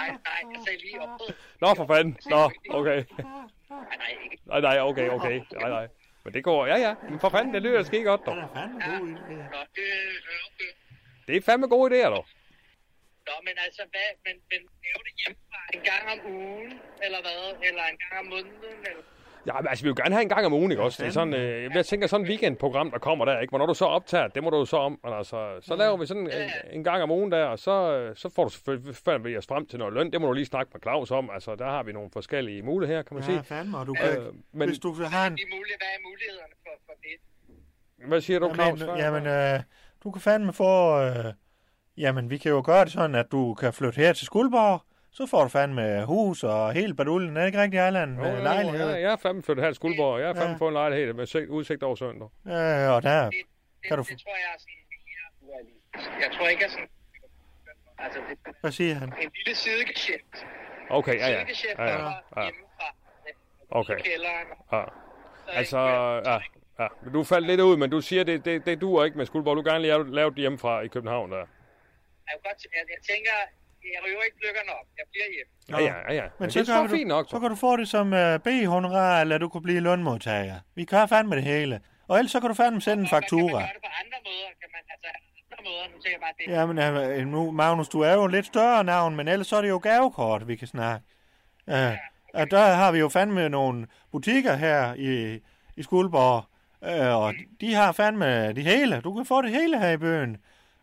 Speaker 5: Nej, nej, jeg sagde lige op.
Speaker 3: Nå, for fanden. Nå, okay.
Speaker 5: Nej, nej, ikke.
Speaker 3: Nej, nej, okay, okay. Nej, nej. Men det går, ja, ja. Men for fanden, det lyder skide godt, dog.
Speaker 4: Det er fandme god.
Speaker 5: Nå, det, øh, okay.
Speaker 3: Det er fandme gode idéer, dog.
Speaker 5: Nå, men altså, hvad, men, men lave det hjemmefra en gang om ugen, eller hvad? Eller en gang om måneden, eller?
Speaker 3: Ja, men altså, vi vil jo gerne have en gang om ugen, ikke også? Det er sådan, øh, jeg tænker sådan et weekendprogram, der kommer der, ikke? Hvornår du så optager, det må du så om. Men altså, så laver vi sådan en, en gang om ugen der, og så, øh, så får du selvfølgelig os frem til noget løn. Det må du lige snakke med Claus om. Altså, der har vi nogle forskellige muligheder, kan man
Speaker 4: Ja,
Speaker 3: sige.
Speaker 4: fandme, og du kan,
Speaker 3: Øh, men
Speaker 4: hvis du har en...
Speaker 5: De mulige, hvad er mulighederne for, for det?
Speaker 3: hvad siger du, Claus?
Speaker 4: Jamen, jamen øh, du kan fandme få... Øh, jamen, vi kan jo gøre det sådan, at du kan flytte her til Skuldborg, så får du fandme hus og hele baduljen. Er det ikke rigtigt?
Speaker 3: Jo,
Speaker 4: Med
Speaker 3: jo,
Speaker 4: lejlighed.
Speaker 3: Ja, jeg er fandme flyttet her til Skuldborg. Jeg er fandme
Speaker 4: Ja.
Speaker 3: fået en lejlighed med sigt- udsigt over søen, dog.
Speaker 4: Ja, og der...
Speaker 5: Det, det,
Speaker 4: Kan du
Speaker 5: det, tror jeg er sådan mere. Jeg tror ikke, at sådan... Altså, det,
Speaker 4: Hvad siger han?
Speaker 5: en lille sidegeschæft.
Speaker 3: Okay, ja, ja.
Speaker 5: Sidegeschæft
Speaker 3: ja, ja, ja.
Speaker 5: hjemmefra.
Speaker 3: Okay.
Speaker 5: I kælderen.
Speaker 3: ja.
Speaker 5: Så
Speaker 3: Altså, ja, ja. Men Du faldt lidt ud, men du siger, det, det, det duer ikke med Skuldborg. Du gerne lave, lave det hjemmefra i København, der.
Speaker 5: Jeg, kan godt, jeg, jeg tænker, jeg ryger ikke lykkerne op. Jeg bliver hjemme.
Speaker 3: Ja, ja, ja. ja. Men,
Speaker 4: Men
Speaker 3: det
Speaker 4: så
Speaker 3: er
Speaker 4: kan,
Speaker 3: så
Speaker 4: du,
Speaker 3: fint nok.
Speaker 4: så kan du få det som uh, B-honorar, eller du kan blive lønmodtager. Vi gør fandme det hele. Og ellers så kan du fandme sende en
Speaker 5: Og Kan man
Speaker 4: faktura.
Speaker 5: gøre det på andre måder? Kan man, altså, andre måder? Nu tænker jeg bare, det
Speaker 4: Jamen, øh, nu, Magnus, du er jo en lidt større navn, men ellers så er det jo gavekort, vi kan snakke. Uh, og der har vi jo fandme nogle butikker her i, i Skuldborg, uh, og de har fandme det hele. Du kan få det hele her i byen.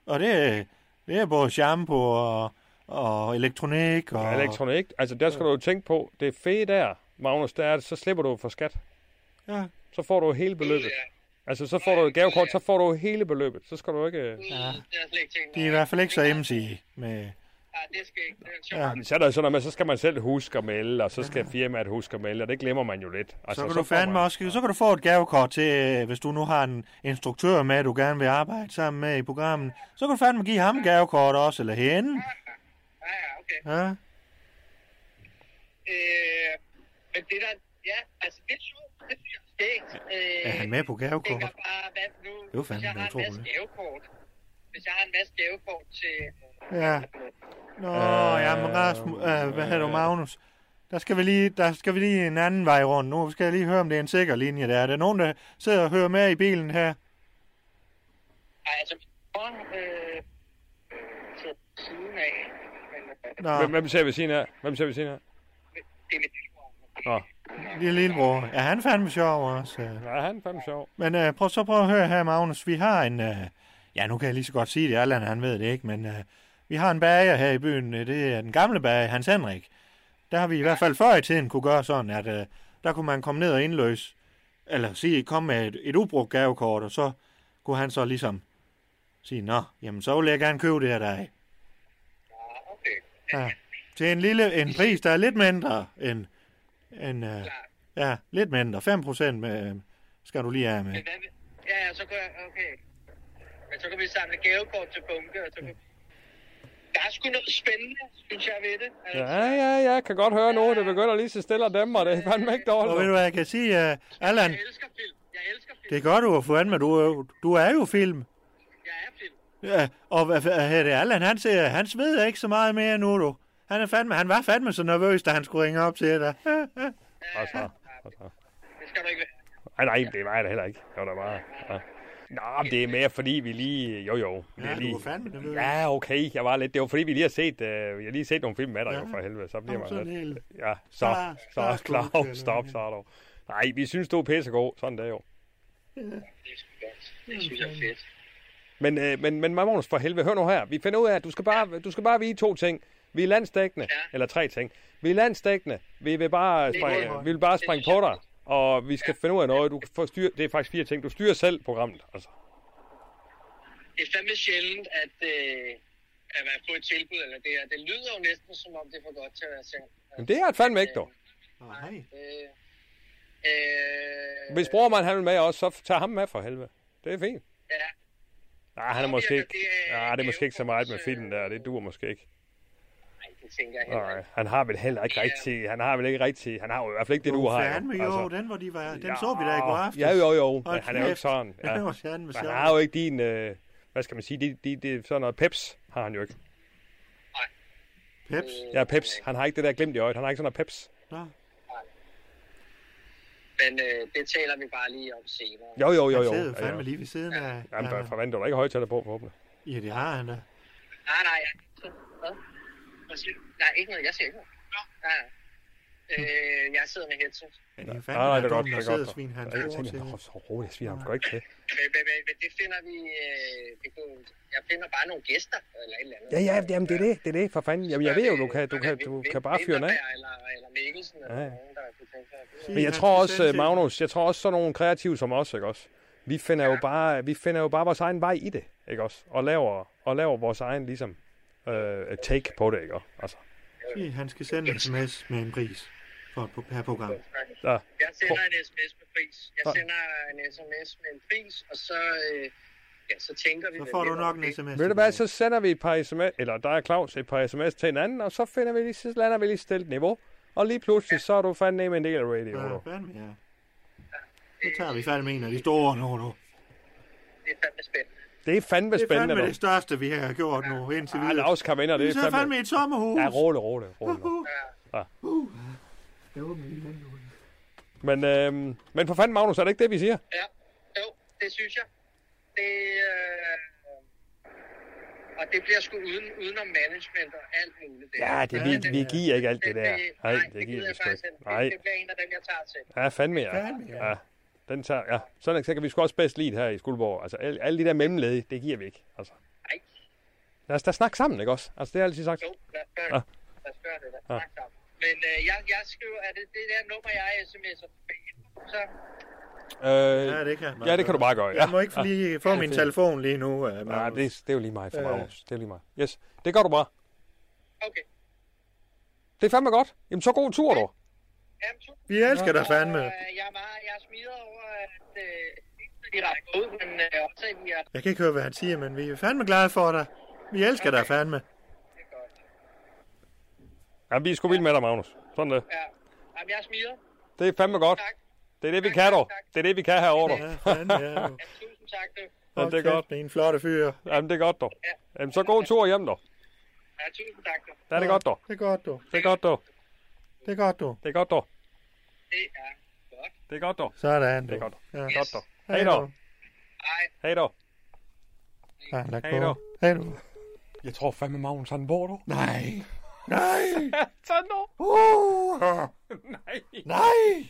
Speaker 4: Og det, det er både shampoo og, og elektronik. Og,
Speaker 3: Ja, elektronik. Altså, der skal du jo tænke på, det fede der, Magnus, der er, så slipper du for skat.
Speaker 4: Ja,
Speaker 3: Så får du hele beløbet. Altså, så får du et gavekort, så får du hele beløbet. Så skal du ikke...
Speaker 5: Ja. Det er
Speaker 4: er i hvert fald ikke så emsige med...
Speaker 5: Ja, det skal ikke. Det er.
Speaker 4: Ja.
Speaker 3: Men så er der sådan noget med, så skal man selv huske at melde, og så skal firmaet huske at melde, og det glemmer man jo lidt. Altså,
Speaker 4: Så kan du
Speaker 3: får
Speaker 4: fandme
Speaker 3: man-
Speaker 4: også, så kan du få et gavekort til, øh, hvis du nu har en instruktør med, du gerne vil arbejde sammen med i programmet. Så kan du fandme give ham gavekort også, eller hende.
Speaker 5: Ja, ja, okay.
Speaker 4: Ja,
Speaker 5: Øh, men det der, ja, altså det er sjovt. Det synes jeg er skægt. Øh,
Speaker 4: er han med på
Speaker 5: Jeg tænker
Speaker 4: gavekort?
Speaker 5: bare, hvad nu,
Speaker 4: jo
Speaker 5: hvis
Speaker 4: fandme
Speaker 5: jeg har en masse gavekort, hvis jeg har en masse gavekort til,
Speaker 4: Ja. Nå, ja, men Rasmus, øh, hvad hedder du, Magnus? Der skal, vi lige, der skal vi lige en anden vej rundt. Nu skal jeg lige høre, om det er en sikker linje der. Er der nogen, der sidder og hører med i bilen her?
Speaker 5: nej, altså, min øh, øh, til siden af, men øh,
Speaker 3: Hvem, hvem ser ved siden af? Hvem ser ved siden af?
Speaker 5: det er mit lillebror.
Speaker 3: Nå,
Speaker 4: lille lillebror. Ja, han er fandme sjov også. øh.
Speaker 3: ja, han er fandme sjov.
Speaker 4: Men øh, prøv, så prøv at høre her, Magnus. Vi har en... Øh, ja, nu kan jeg lige så godt sige det. Allan, han ved det ikke, men... Øh, vi har en bager her i byen. øh, Det er den gamle bager, Hans Henrik. Der har vi i hvert fald før i tiden kunne gøre sådan, at øh, der kunne man komme ned og indløse, eller sige, komme med et, et ubrugt gavekort, og så kunne han så ligesom sige, nå, jamen så vil jeg gerne købe det her der.
Speaker 5: Ja.
Speaker 4: Til en lille, en pris, der er lidt mindre end, end øh, ja, lidt mindre. 5 procent med, skal du lige have med.
Speaker 5: Ja, ja, så kan jeg, okay. Men så kan vi samle gavekort til bunke, og så kan der er sgu noget spændende, synes jeg, ved det. Altså,
Speaker 3: Ja, ja, jeg kan godt høre nu, det begynder lige så stille at dæmme, og det er fandme ikke
Speaker 4: Og ved du
Speaker 3: dårligt.
Speaker 4: hvad, jeg kan sige, uh, Allan,
Speaker 5: Jeg elsker film. Jeg elsker film.
Speaker 4: det gør du, for med, du, er jo- du er jo film.
Speaker 5: Jeg er film.
Speaker 4: Ja, og hvad, er det, Allan, han siger, han sveder ikke så meget mere nu, du. han, er fandme, han var fandme så nervøs, da han skulle ringe op til dig.
Speaker 3: Og så, og så.
Speaker 5: Det skal du ikke være.
Speaker 3: Nej, nej, det var jeg da heller ikke. Det var da bare... Ja. Nå, men det er mere fordi vi lige... Jo, jo. Det
Speaker 4: Ja,
Speaker 3: er
Speaker 4: du
Speaker 3: lige...
Speaker 4: var fandme nervøs.
Speaker 3: Ja, okay. Jeg var lidt... Det var fordi, vi lige har set, øh, jeg har lige set nogle film med dig,
Speaker 4: Ja.
Speaker 3: jo, for helvede. Så bliver man
Speaker 4: sådan
Speaker 3: lidt...
Speaker 4: helt.
Speaker 3: Ja, så,
Speaker 4: Klar,
Speaker 3: så,
Speaker 4: klar,
Speaker 3: klar, stop, så er du. Nej, vi synes, du er pissegod. Sådan der jo.
Speaker 5: Det er sgu godt. Det synes jeg er fedt.
Speaker 3: Men, øh, men, men Magnus, for helvede, hør nu her. Vi finder ud af, at du skal bare, du skal bare vide to ting. Vi er landstækkende,
Speaker 5: Ja.
Speaker 3: eller tre ting. Vi er landstækkende. Vi vil bare
Speaker 5: Det
Speaker 3: springe, vi vil bare
Speaker 5: Det
Speaker 3: springe på dig. Og vi skal finde ud af noget. Du kan få styr, det er faktisk fire ting. Du styrer selv programmet. Altså.
Speaker 5: Det er fandme sjældent, at, øh, at man får et tilbud, eller det, er- det lyder jo næsten, som om det er for godt til at være sandt.
Speaker 3: Men det er et fandme ikke, dog.
Speaker 4: Nej.
Speaker 5: Øh, øh,
Speaker 3: Hvis brormand han vil med også, så tag ham med for helvede. Det er fint.
Speaker 5: Ja,
Speaker 3: Nej, han er måske ikke...
Speaker 5: det, øh,
Speaker 3: Ja, det er måske ikke så meget med
Speaker 5: vores,
Speaker 3: filmen der. Det duer måske ikke.
Speaker 5: Nej, det tænker jeg heller
Speaker 3: Nej,
Speaker 5: ikke.
Speaker 3: han har vel heller ikke
Speaker 5: Ja.
Speaker 3: rigtig... Han har vel ikke rigtig... Han har jo i hvert fald ikke det, du har. jo.
Speaker 4: Fandme, jo,
Speaker 3: Altså,
Speaker 4: den, hvor de var, den så vi da i går aftes.
Speaker 3: Ja, jo, jo. Men han er jo ikke sådan.
Speaker 4: Ja.
Speaker 3: Ja.
Speaker 4: Det
Speaker 3: han har jo ikke din... Øh, hvad skal man sige? Det de, de, sådan noget peps har han jo ikke.
Speaker 4: Peps.
Speaker 3: Ja, peps. Han har ikke det der glemt i øjet. Han har ikke sådan noget peps.
Speaker 4: Nå.
Speaker 5: Men øh, det taler vi bare lige om senere.
Speaker 3: Jo, jo, jo,
Speaker 4: Han
Speaker 3: jo.
Speaker 4: sidder jo
Speaker 3: Ja,
Speaker 4: fandme
Speaker 3: ja.
Speaker 4: lige ved siden af...
Speaker 3: Jamen,
Speaker 4: ja.
Speaker 3: ja. forventer du ikke højtaler på, forhåbentlig.
Speaker 4: ja, det har han da.
Speaker 5: Nej, nej? Hvad siger du? Nej, ikke noget. Jeg siger ikke noget. Nej, nej. Øh, jeg sidder med headset.
Speaker 4: Ja, det er fandme
Speaker 3: nej, det er godt. Det
Speaker 4: at
Speaker 3: er godt.
Speaker 4: hans
Speaker 3: Ja, jeg tænker. "Nå, så roligt, sviner ham sgu ikke til.
Speaker 5: Men, men, men, men det finder vi... Øh, det kunne, jeg finder bare nogle gæster, eller et eller andet.
Speaker 3: Ja, ja, jamen, det er det. Det er det, for fanden. Jamen, jeg ved jo, du kan, du kan, du kan bare fyre den af.
Speaker 5: Eller, eller Mikkelsen, eller
Speaker 3: Ja, ja.
Speaker 5: nogen, der kunne tænke sig. at-
Speaker 3: Men jeg
Speaker 4: han
Speaker 3: tror også, Magnus, jeg tror også sådan nogle kreative som os, ikke også? Vi finder jo bare, vi finder jo bare vores egen vej i det, ikke også? Og laver, og laver vores egen, ligesom, øh, take på det, ikke? Altså,
Speaker 4: Sig, Han skal sende en sms med en pris for et per program.
Speaker 3: ja.
Speaker 5: Jeg sender en sms med pris. Jeg sender en sms med en pris, og så, øh, ja, så tænker vi...
Speaker 4: Så får du nok en sms.
Speaker 3: Ved du hvad, så sender vi et par sms, eller der er Claus et par sms til hinanden, og så finder vi lige, så lander vi lige stille niveau. Og lige pludselig, så er du fandme med en del af radio.
Speaker 4: Ja, fandme, ja. Så tager vi fandme en af de store nu, nu.
Speaker 5: Det er fandme spændende.
Speaker 3: Det er fandme
Speaker 4: Det er
Speaker 3: spændende,
Speaker 4: fandme det største, vi har gjort nu indtil
Speaker 3: Ja,
Speaker 4: videre.
Speaker 3: Lars kan vinder, det
Speaker 4: Vi
Speaker 3: er
Speaker 4: fandme
Speaker 3: fandme...
Speaker 4: i et sommerhus.
Speaker 3: Ja, rolig, rolig, rolig. nu.
Speaker 5: Ja.
Speaker 3: Men, øhm, men for fanden, Magnus, er det ikke det, vi siger?
Speaker 5: Ja, jo, det synes jeg. Det, øh, og det bliver sgu uden, udenom management og alt muligt. Det
Speaker 3: Ja, det, vi, vi giver det det
Speaker 5: det Det, det
Speaker 3: ja, ja.
Speaker 4: Ja.
Speaker 3: ja. Den tager, ja. Sådan så kan vi sgu også bedst lide det her i Skuldborg. Altså, alle, alle de der mellemled, det giver vi ikke. Altså.
Speaker 5: Nej,
Speaker 3: Lad os da snakke sammen, ikke også? Altså, det har jeg altid sagt.
Speaker 5: jo, lad os gøre
Speaker 3: Ja.
Speaker 5: det. Lad os gøre det. Lad os
Speaker 3: Ja.
Speaker 5: snakke sammen. Men øh, jeg, jeg skriver, er det det der nummer, jeg sms'er? Så
Speaker 3: Øh,
Speaker 4: Ja, det kan man
Speaker 3: ja, det kan du bare gøre. Ja.
Speaker 4: Jeg må ikke lige få
Speaker 3: Ja,
Speaker 4: min
Speaker 3: fint.
Speaker 4: telefon lige nu. Uh,
Speaker 3: Nej, det, det er jo lige mig for
Speaker 4: Ja.
Speaker 3: Magnus. Det er lige mig. Yes, det gør du bare.
Speaker 5: okay.
Speaker 3: Det er fandme godt. Jamen, så god tur, du.
Speaker 5: Jamen.
Speaker 4: Vi elsker dig fandme.
Speaker 5: Og, øh, jeg er meget, jeg er smidt over, at øh, de rækker ud, men øh, også at vi er...
Speaker 4: Jeg kan ikke høre, hvad han siger, men vi er fandme glade for dig. Vi elsker dig fandme.
Speaker 5: Det er godt.
Speaker 3: Ja, vi er sgu vilde med dig, Magnus. Sådan det.
Speaker 5: Ja. Jamen, jeg er smidt.
Speaker 3: Det er fandme godt.
Speaker 5: Tak.
Speaker 3: Det er det, vi
Speaker 5: Tak,
Speaker 3: kan,
Speaker 5: tak.
Speaker 3: Det er det, vi kan herovre.
Speaker 4: Ja, fandme, ja.
Speaker 5: tusind tak, du.
Speaker 3: Jamen, det er godt.
Speaker 4: Det er en flotte fyr.
Speaker 3: Jamen, det er godt, du.
Speaker 5: Ja.
Speaker 3: Jamen, så god tur hjem, du.
Speaker 5: Ja, tusind tak, du.
Speaker 3: Det er det godt, du.
Speaker 4: Det er godt, du.
Speaker 3: Det er godt, du.
Speaker 4: Det er godt, du.
Speaker 3: Det er godt, du.
Speaker 5: Det er godt.
Speaker 3: Det er godt, du.
Speaker 4: Sådan, du.
Speaker 3: Det er godt.
Speaker 4: Ja.
Speaker 3: Godt, du.
Speaker 4: Hej,
Speaker 3: Hej, du.
Speaker 5: Hej.
Speaker 3: Hej,
Speaker 4: lad
Speaker 3: Hej,
Speaker 4: gå.
Speaker 3: du.
Speaker 4: Hej, du.
Speaker 3: Jeg tror fandme, Magnus, han bor, du.
Speaker 4: Nej. Nej.
Speaker 3: Sådan nu.
Speaker 4: Uh.
Speaker 3: Nej.
Speaker 4: Nej.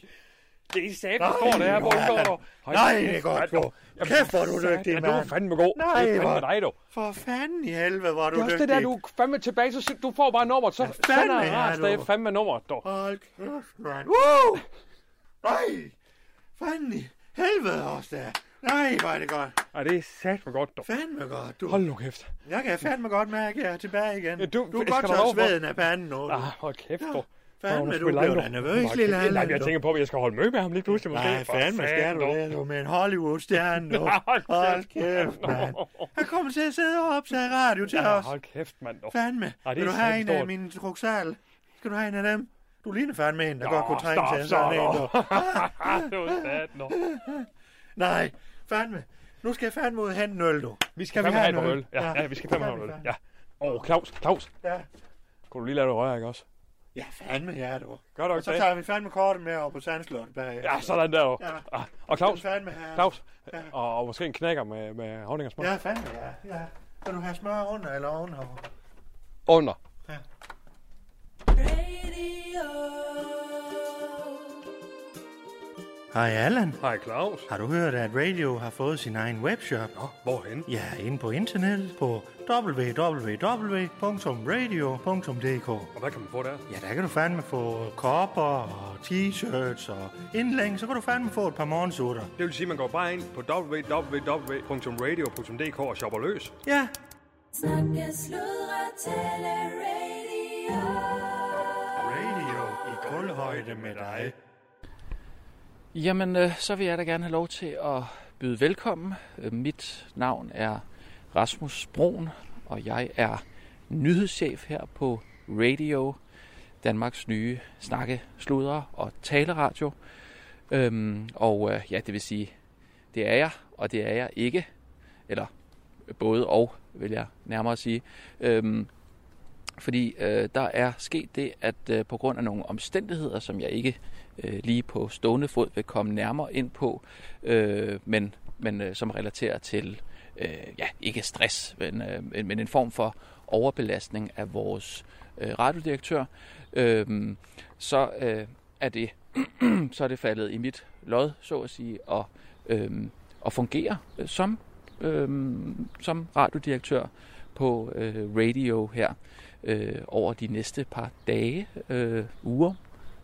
Speaker 3: Det er sat, der står det her, hvor
Speaker 4: Nej.
Speaker 3: går du.
Speaker 4: Nej, det er godt,
Speaker 3: mand,
Speaker 4: du. Kæft, hvor er du dygtig,
Speaker 3: ja, Du er
Speaker 4: mand.
Speaker 3: fandme god.
Speaker 4: Nej,
Speaker 3: det er fandme
Speaker 4: hvor-
Speaker 3: dig, du.
Speaker 4: For fanden i helvede, er du
Speaker 3: Det er
Speaker 4: dygtig.
Speaker 3: det der, du er fandme tilbage, så du får bare nummer, så
Speaker 4: fandme
Speaker 3: sender
Speaker 4: er du?
Speaker 3: det er fandme nummer, du.
Speaker 4: Hold kæft, mand. Woo! Nej. Fanden i helvede også der. Nej, hvor er det godt.
Speaker 3: Ej, det er sat for godt, du.
Speaker 4: Fandme godt, du.
Speaker 3: Hold nu kæft.
Speaker 4: Jeg kan fandme godt mærke, at jeg er tilbage igen.
Speaker 3: Ja, du-
Speaker 4: du kan godt
Speaker 3: der for-
Speaker 4: sveden af panden nu.
Speaker 3: Ah, hold kæft, du.
Speaker 4: Fandme, du blev
Speaker 3: Wilander.
Speaker 4: da nervøs, lille
Speaker 3: kæft, Nej,
Speaker 4: Allan.
Speaker 3: jeg tænker på, at jeg skal holde møde med ham lige pludselig. Måske.
Speaker 4: Nej, fandme skal du det, du med en Hollywood-stjerne, du.
Speaker 3: Hold kæft.
Speaker 4: mand. Han kommer til at sidde og optage radio til os.
Speaker 3: hold kæft, mand.
Speaker 4: Fandme. Vil du have en af mine truksal? Skal du have en af dem? Du ligner fandme en, der godt kunne trænge til
Speaker 3: så,
Speaker 4: sådan en.
Speaker 3: Det var sat, nu.
Speaker 4: Nej, fandme. Nu skal jeg fandme ud og hente en øl, du.
Speaker 3: Vi skal
Speaker 4: vi
Speaker 3: fandme have en øl. Ja,
Speaker 4: Ja.
Speaker 3: ja, vi skal fandme have en øl. Ja. Åh, Claus, Claus.
Speaker 4: Ja.
Speaker 3: Kunne du lige lave det røre, ikke også?
Speaker 4: Ja, fandme ja, du.
Speaker 3: Gør du
Speaker 4: Og
Speaker 3: ikke
Speaker 4: så
Speaker 3: det?
Speaker 4: tager vi fandme kortet med over på Sandslot bag.
Speaker 3: Ja, sådan der. jo.
Speaker 4: Ja.
Speaker 3: Ah, Og Claus,
Speaker 4: fandme her.
Speaker 3: Claus,
Speaker 4: Ja.
Speaker 3: og, og måske en knækker med, med honning og smør.
Speaker 4: Ja, fandme ja. ja. Vil du have smør under eller ovenover?
Speaker 3: Under.
Speaker 4: Hej Allan.
Speaker 3: Hej Claus.
Speaker 4: Har du hørt, at Radio har fået sin egen webshop?
Speaker 3: Nå, hvorhen?
Speaker 4: Ja, inde på internettet på www.radio.dk.
Speaker 3: Og hvad kan man få der?
Speaker 4: Ja, der kan du fandme få kopper og t-shirts og indlæng, så kan du fandme få et par morgensutter.
Speaker 3: Det vil sige, at man går bare ind på www.radio.dk og shopper løs.
Speaker 4: Ja,
Speaker 2: Snakke, sludre, tale, radio.
Speaker 4: radio i kulhøjde med dig.
Speaker 6: Jamen, øh, så vil jeg da gerne have lov til at byde velkommen. Øh, Mit navn er Rasmus Broen, og jeg er nyhedschef her på Radio, Danmarks nye snakke, sludre og taleradio. Øhm, og øh, ja, det vil sige, det er jeg, og det er jeg ikke. Eller både og, vil jeg nærmere sige. Øhm, fordi øh, der er sket det, at øh, på grund af nogle omstændigheder, som jeg ikke øh, lige på stående fod vil komme nærmere ind på, øh, men, men øh, som relaterer til, øh, øh, ja, ikke stress, men, øh, men en form for overbelastning af vores øh, radiodirektør, øh, så øh, er det så er det faldet i mit lod, så at sige, og, øh, og fungere som, øh, som radiodirektør på øh, radio her øh, over de næste par dage, øh, uger,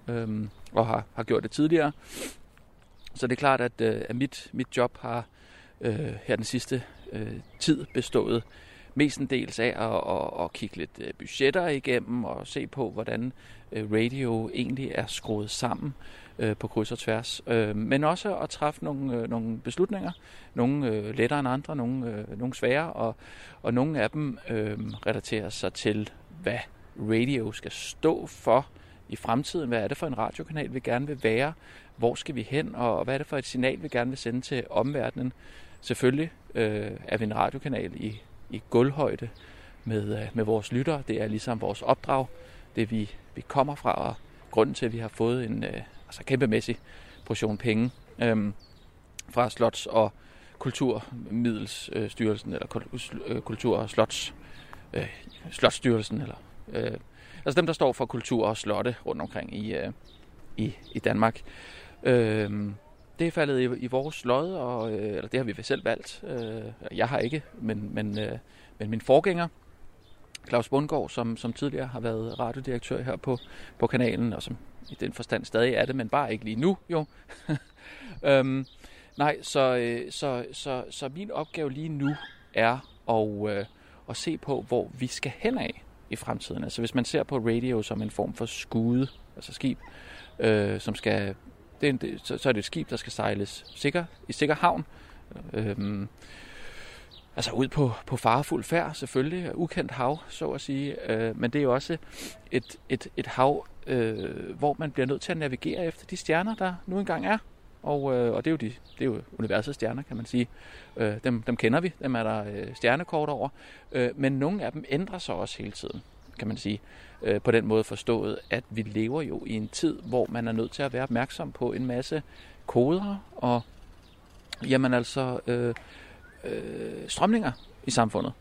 Speaker 6: øh, og har, har gjort det tidligere. Så det er klart, at, øh, at mit, mit job har øh, her den sidste øh, tid bestået mestendels af at, at, at kigge lidt øh, budgetter igennem og se på, hvordan øh, radio egentlig er skruet sammen øh, på kryds og tværs. Øh, men også at træffe nogle, øh, nogle beslutninger. Nogle øh, lettere end andre, nogle, øh, nogle svære, og, og nogle af dem øh, relaterer sig til, hvad radio skal stå for i fremtiden. Hvad er det for en radiokanal, vi gerne vil være? Hvor skal vi hen? Og hvad er det for et signal, vi gerne vil sende til omverdenen? Selvfølgelig øh, er vi en radiokanal i, i gulvhøjde med, øh, med vores lyttere. Det er ligesom vores opdrag, det vi, vi kommer fra, og grunden til, at vi har fået en øh, altså kæmpemæssig portion penge øh, fra Slots- og Kulturmiddelsstyrelsen, eller Kul- øh, Kultur- og Slots, øh, Slotsstyrelsen, eller øh, altså dem, der står for kultur og slotte rundt omkring i, øh, i, i Danmark. Øh, det er faldet i, i vores lod, og, øh, eller det har vi selv valgt. Øh, jeg har ikke, men, men, øh, men min forgænger, Claus Bundgaard, som, som tidligere har været radiodirektør her på, på kanalen, og som i den forstand stadig er det, men bare ikke lige nu, jo. øhm, nej, så, øh, så, så, så min opgave lige nu er at, øh, at se på, hvor vi skal hen af i fremtiden. Altså hvis man ser på radio som en form for skude, altså skib, øh, som skal, det er en, det, så, så er det et skib, der skal sejles sikker, i sikker havn. Øhm, altså ud på, på farefuld færd selvfølgelig, ukendt hav, så at sige. Øh, men det er jo også et, et, et hav, øh, hvor man bliver nødt til at navigere efter de stjerner, der nu engang er. Og, øh, og det, er jo de, det er jo universets stjerner, kan man sige. Øh, dem, dem kender vi, dem er der øh, stjernekort over. Øh, men nogle af dem ændrer sig også hele tiden, kan man sige. Øh, på den måde forstået, at vi lever jo i en tid, hvor man er nødt til at være opmærksom på en masse koder og jamen altså øh, øh, strømninger i samfundet.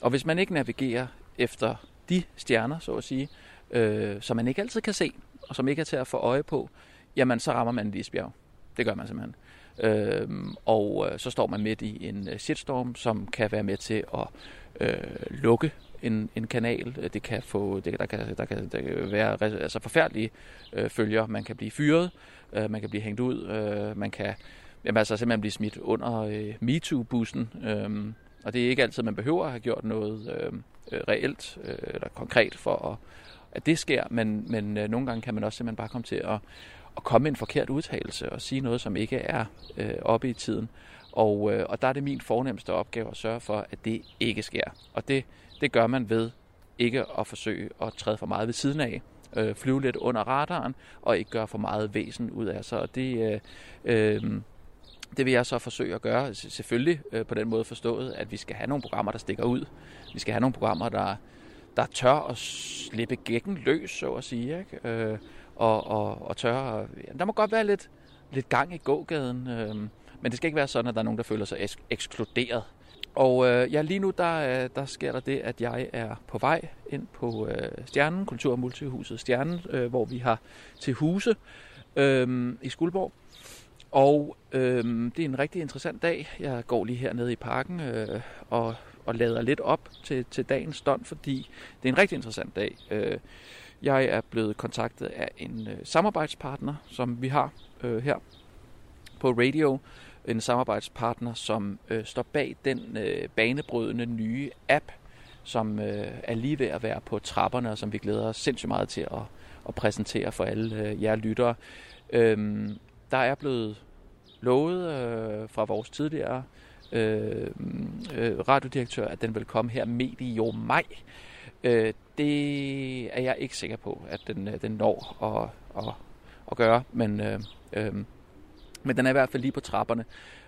Speaker 6: Og hvis man ikke navigerer efter de stjerner, så at sige, øh, som man ikke altid kan se, og som ikke er til at få øje på, jamen så rammer man en isbjerg. Det gør man simpelthen. Øhm, og øh, så står man midt i en øh, shitstorm, som kan være med til at øh, lukke en, en kanal. Øh, det kan få, det, der, kan, der, kan, der kan være altså forfærdelige øh, følger. Man kan blive fyret, øh, man kan blive hængt ud, øh, man kan jamen, altså simpelthen blive smidt under øh, MeToo-bussen. Øh, og det er ikke altid, man behøver at have gjort noget øh, øh, reelt øh, eller konkret for, at, at det sker. Men, men øh, nogle gange kan man også simpelthen bare komme til at, at komme med en forkert udtalelse og sige noget, som ikke er øh, oppe i tiden. Og, øh, og der er det min fornemmeste opgave at sørge for, at det ikke sker. Og det, det gør man ved ikke at forsøge at træde for meget ved siden af, øh, flyve lidt under radaren, og ikke gøre for meget væsen ud af sig. Og det, øh, øh, det vil jeg så forsøge at gøre, selvfølgelig øh, på den måde forstået, at vi skal have nogle programmer, der stikker ud. Vi skal have nogle programmer, der, der tør at slippe gækken løs, så at sige. Ikke? Øh, og, og, og tør at, ja, Der må godt være lidt, lidt gang i gågaden, øh, men det skal ikke være sådan, at der er nogen, der føler sig eks- ekskluderet. Og øh, ja, lige nu der, øh, der sker der det, at jeg er på vej ind på øh, Stjernen, Kultur- og Multihuset Stjernen, øh, hvor vi har til huse øh, i Skuldborg. Og øh, det er en rigtig interessant dag. Jeg går lige hernede i parken øh, og, og lader lidt op til, til dagens stund, fordi det er en rigtig interessant dag. Øh, jeg er blevet kontaktet af en øh, samarbejdspartner, som vi har øh, her på radio. En samarbejdspartner, som øh, står bag den øh, banebrydende nye app, som øh, er lige ved at være på trapperne, og som vi glæder os sindssygt meget til at, at præsentere for alle øh, jer lyttere. Øhm, der er blevet lovet øh, fra vores tidligere øh, øh, radiodirektør, at den vil komme her medio maj. Øh, det er jeg ikke sikker på, at den, øh, den når at, at, at gøre, men, øh, øh, men den er i hvert fald lige på trapperne.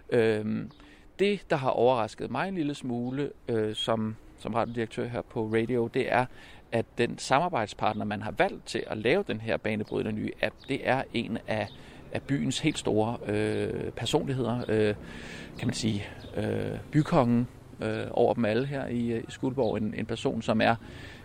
Speaker 6: Øhm, det, der har overrasket mig en lille smule øh, som, som radiodirektør her på radio, det er, at den samarbejdspartner, man har valgt til at lave den her banebrydende nye app, det er en af, af byens helt store øh, personligheder, øh, kan man sige, øh, bykongen øh, over dem alle her i, øh, i Skuldborg, en, en person, som er,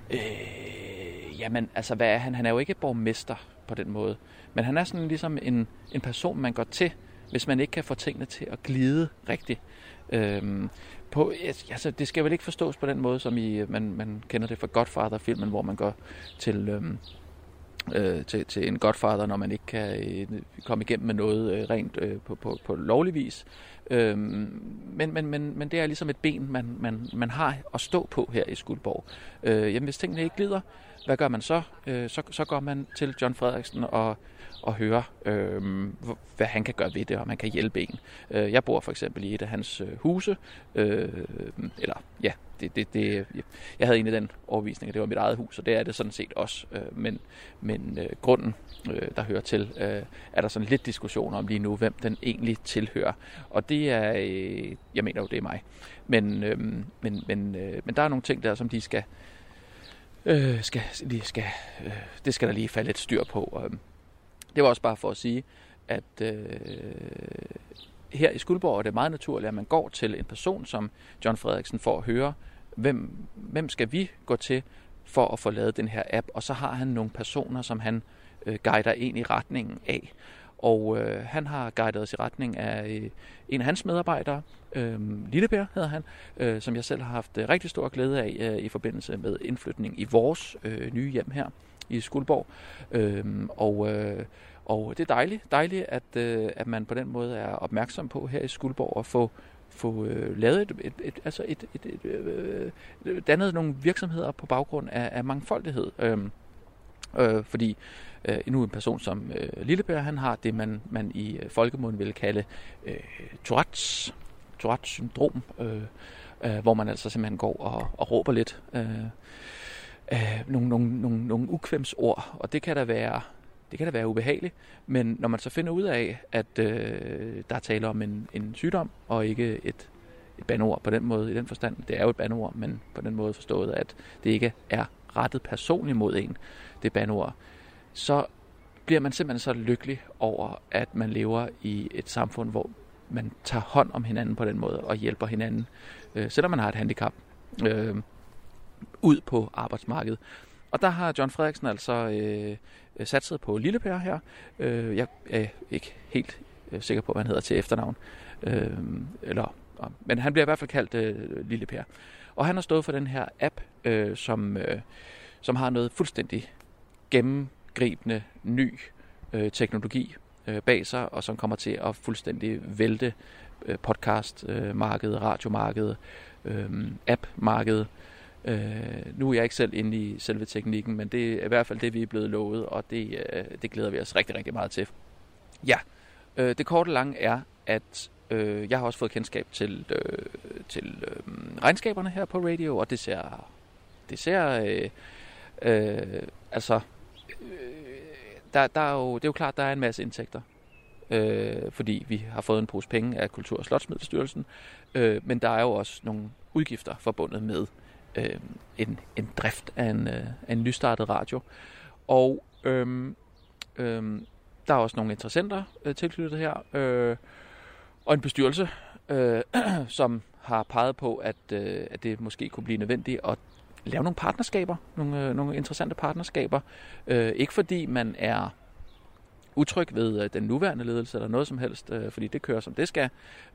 Speaker 6: øh, jamen altså hvad er han? Han er jo ikke borgmester på den måde, men han er sådan ligesom en, en person, man går til, hvis man ikke kan få tingene til at glide rigtigt. Øhm, på, altså, det skal vel ikke forstås på den måde, som i, øh, man, man kender det fra Godfather-filmen, hvor man går til, øhm, øh, til, til en Godfather, når man ikke kan øh, komme igennem med noget øh, rent øh, på, på, på lovlig vis. Øhm, men, men, men, men det er ligesom et ben, man, man, man har at stå på her i Skuldborg. Øh, jamen, hvis tingene ikke glider, hvad gør man så? Øh, så? Så går man til John Frederiksen og, og høre, øh, hvad han kan gøre ved det, og man kan hjælpe en. Øh, jeg bor for eksempel i et af hans øh, huse, øh, eller ja, det, det, det, jeg havde en den overvisning, at det var mit eget hus, og det er det sådan set også. Øh, men men øh, grunden, øh, der hører til, øh, er der sådan lidt diskussion om lige nu, hvem den egentlig tilhører. Og det er, øh, jeg mener jo, det er mig. Men, øh, men, men, øh, men der er nogle ting der, som de skal, øh, skal, lige skal øh, det skal der lige falde et styr på. Øh, det var også bare for at sige, at øh, her i Skuldborg er det meget naturligt, at man går til en person som John Frederiksen for at høre, hvem, hvem skal vi gå til for at få lavet den her app. Og så har han nogle personer, som han øh, guider ind i retningen af. Og øh, han har guidet os i retning af øh, en af hans medarbejdere, øh, Lillebær hedder han, øh, som jeg selv har haft øh, rigtig stor glæde af øh, i forbindelse med indflytning i vores øh, nye hjem her i Skuldborg. Øh, og, øh, og det er dejligt, dejligt at, øh, at man på den måde er opmærksom på her i Skuldborg at få få øh, lavet et, et, et, altså et, et, et, øh, øh dannet nogle virksomheder på baggrund af, af mangfoldighed. Øh, øh, fordi øh, Øh, nu en person som øh, Lillebær, han har det, man, man i øh, folkemunden vil kalde øh, Tourette's, Tourette's syndrom, øh, øh, hvor man altså simpelthen går og, og råber lidt øh, øh, nogle, nogle, nogle, nogle ukvemsord, og det kan da være det kan da være ubehageligt, men når man så finder ud af, at øh, der er tale om en, en sygdom, og ikke et, et bandord på den måde, i den forstand, det er jo et bandord, men på den måde forstået, at det ikke er rettet personligt mod en, det bandord, så bliver man simpelthen så lykkelig over, at man lever i et samfund, hvor man tager hånd om hinanden på den måde, og hjælper hinanden, øh, selvom man har et handicap, øh, ud på arbejdsmarkedet. Og der har John Frederiksen altså øh, satset på Lillepær her. Øh, jeg er ikke helt øh, sikker på, hvad han hedder til efternavn. Øh, eller, men han bliver i hvert fald kaldt øh, Lillepær. Og han har stået for den her app, øh, som, øh, som har noget fuldstændig gennemgribende ny øh, teknologi øh, bag sig, og som kommer til at fuldstændig vælte øh, podcast-markedet, øh, radiomarkedet, øh, app-markedet, Øh, nu er jeg ikke selv inde i selve teknikken, men det er i hvert fald det, vi er blevet lovet, og det, øh, det glæder vi os rigtig, rigtig meget til. Ja, øh, det korte lange er, at øh, jeg har også fået kendskab til, øh, til øh, regnskaberne her på radio, og det ser, det ser øh, øh, altså, Øh, der, der er jo, det er jo klart, der er en masse indtægter, øh, fordi vi har fået en pose penge af Kultur- og Slotsmiddelstyrelsen, øh, men der er jo også nogle udgifter forbundet med øh, en, en drift af en, øh, af en nystartet radio. Og øh, øh, der er også nogle interessenter øh, tilknyttet her, øh, og en bestyrelse, øh, som har peget på, at, øh, at det måske kunne blive nødvendigt at lave nogle partnerskaber, nogle, øh, nogle interessante partnerskaber. Øh, ikke fordi man er utryg ved øh, den nuværende ledelse eller noget som helst, øh, fordi det kører som det skal,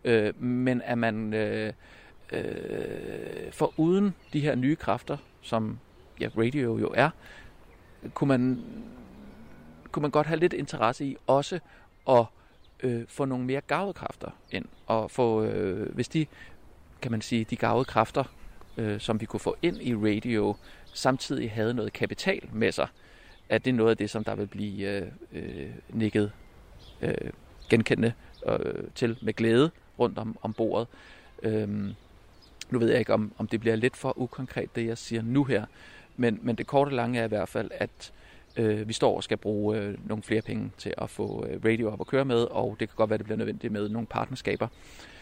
Speaker 6: øh, men at man øh, øh, for uden de her nye kræfter, som ja, radio jo er, kunne man, kunne man godt have lidt interesse i også at øh, få nogle mere gavede kræfter ind, og få, øh, hvis de, kan man sige, de gavede kræfter, øh, som vi kunne få ind i radio, samtidig havde noget kapital med sig, at det er noget af det, som der vil blive øh, øh, nikket øh, genkendende øh, til med glæde rundt om, om bordet. Øhm, nu ved jeg ikke, om, om det bliver lidt for ukonkret, det jeg siger nu her, men, men det korte lange er i hvert fald, at øh, vi står og skal bruge øh, nogle flere penge til at få øh, radio op at køre med, og det kan godt være, det bliver nødvendigt med nogle partnerskaber. Øh,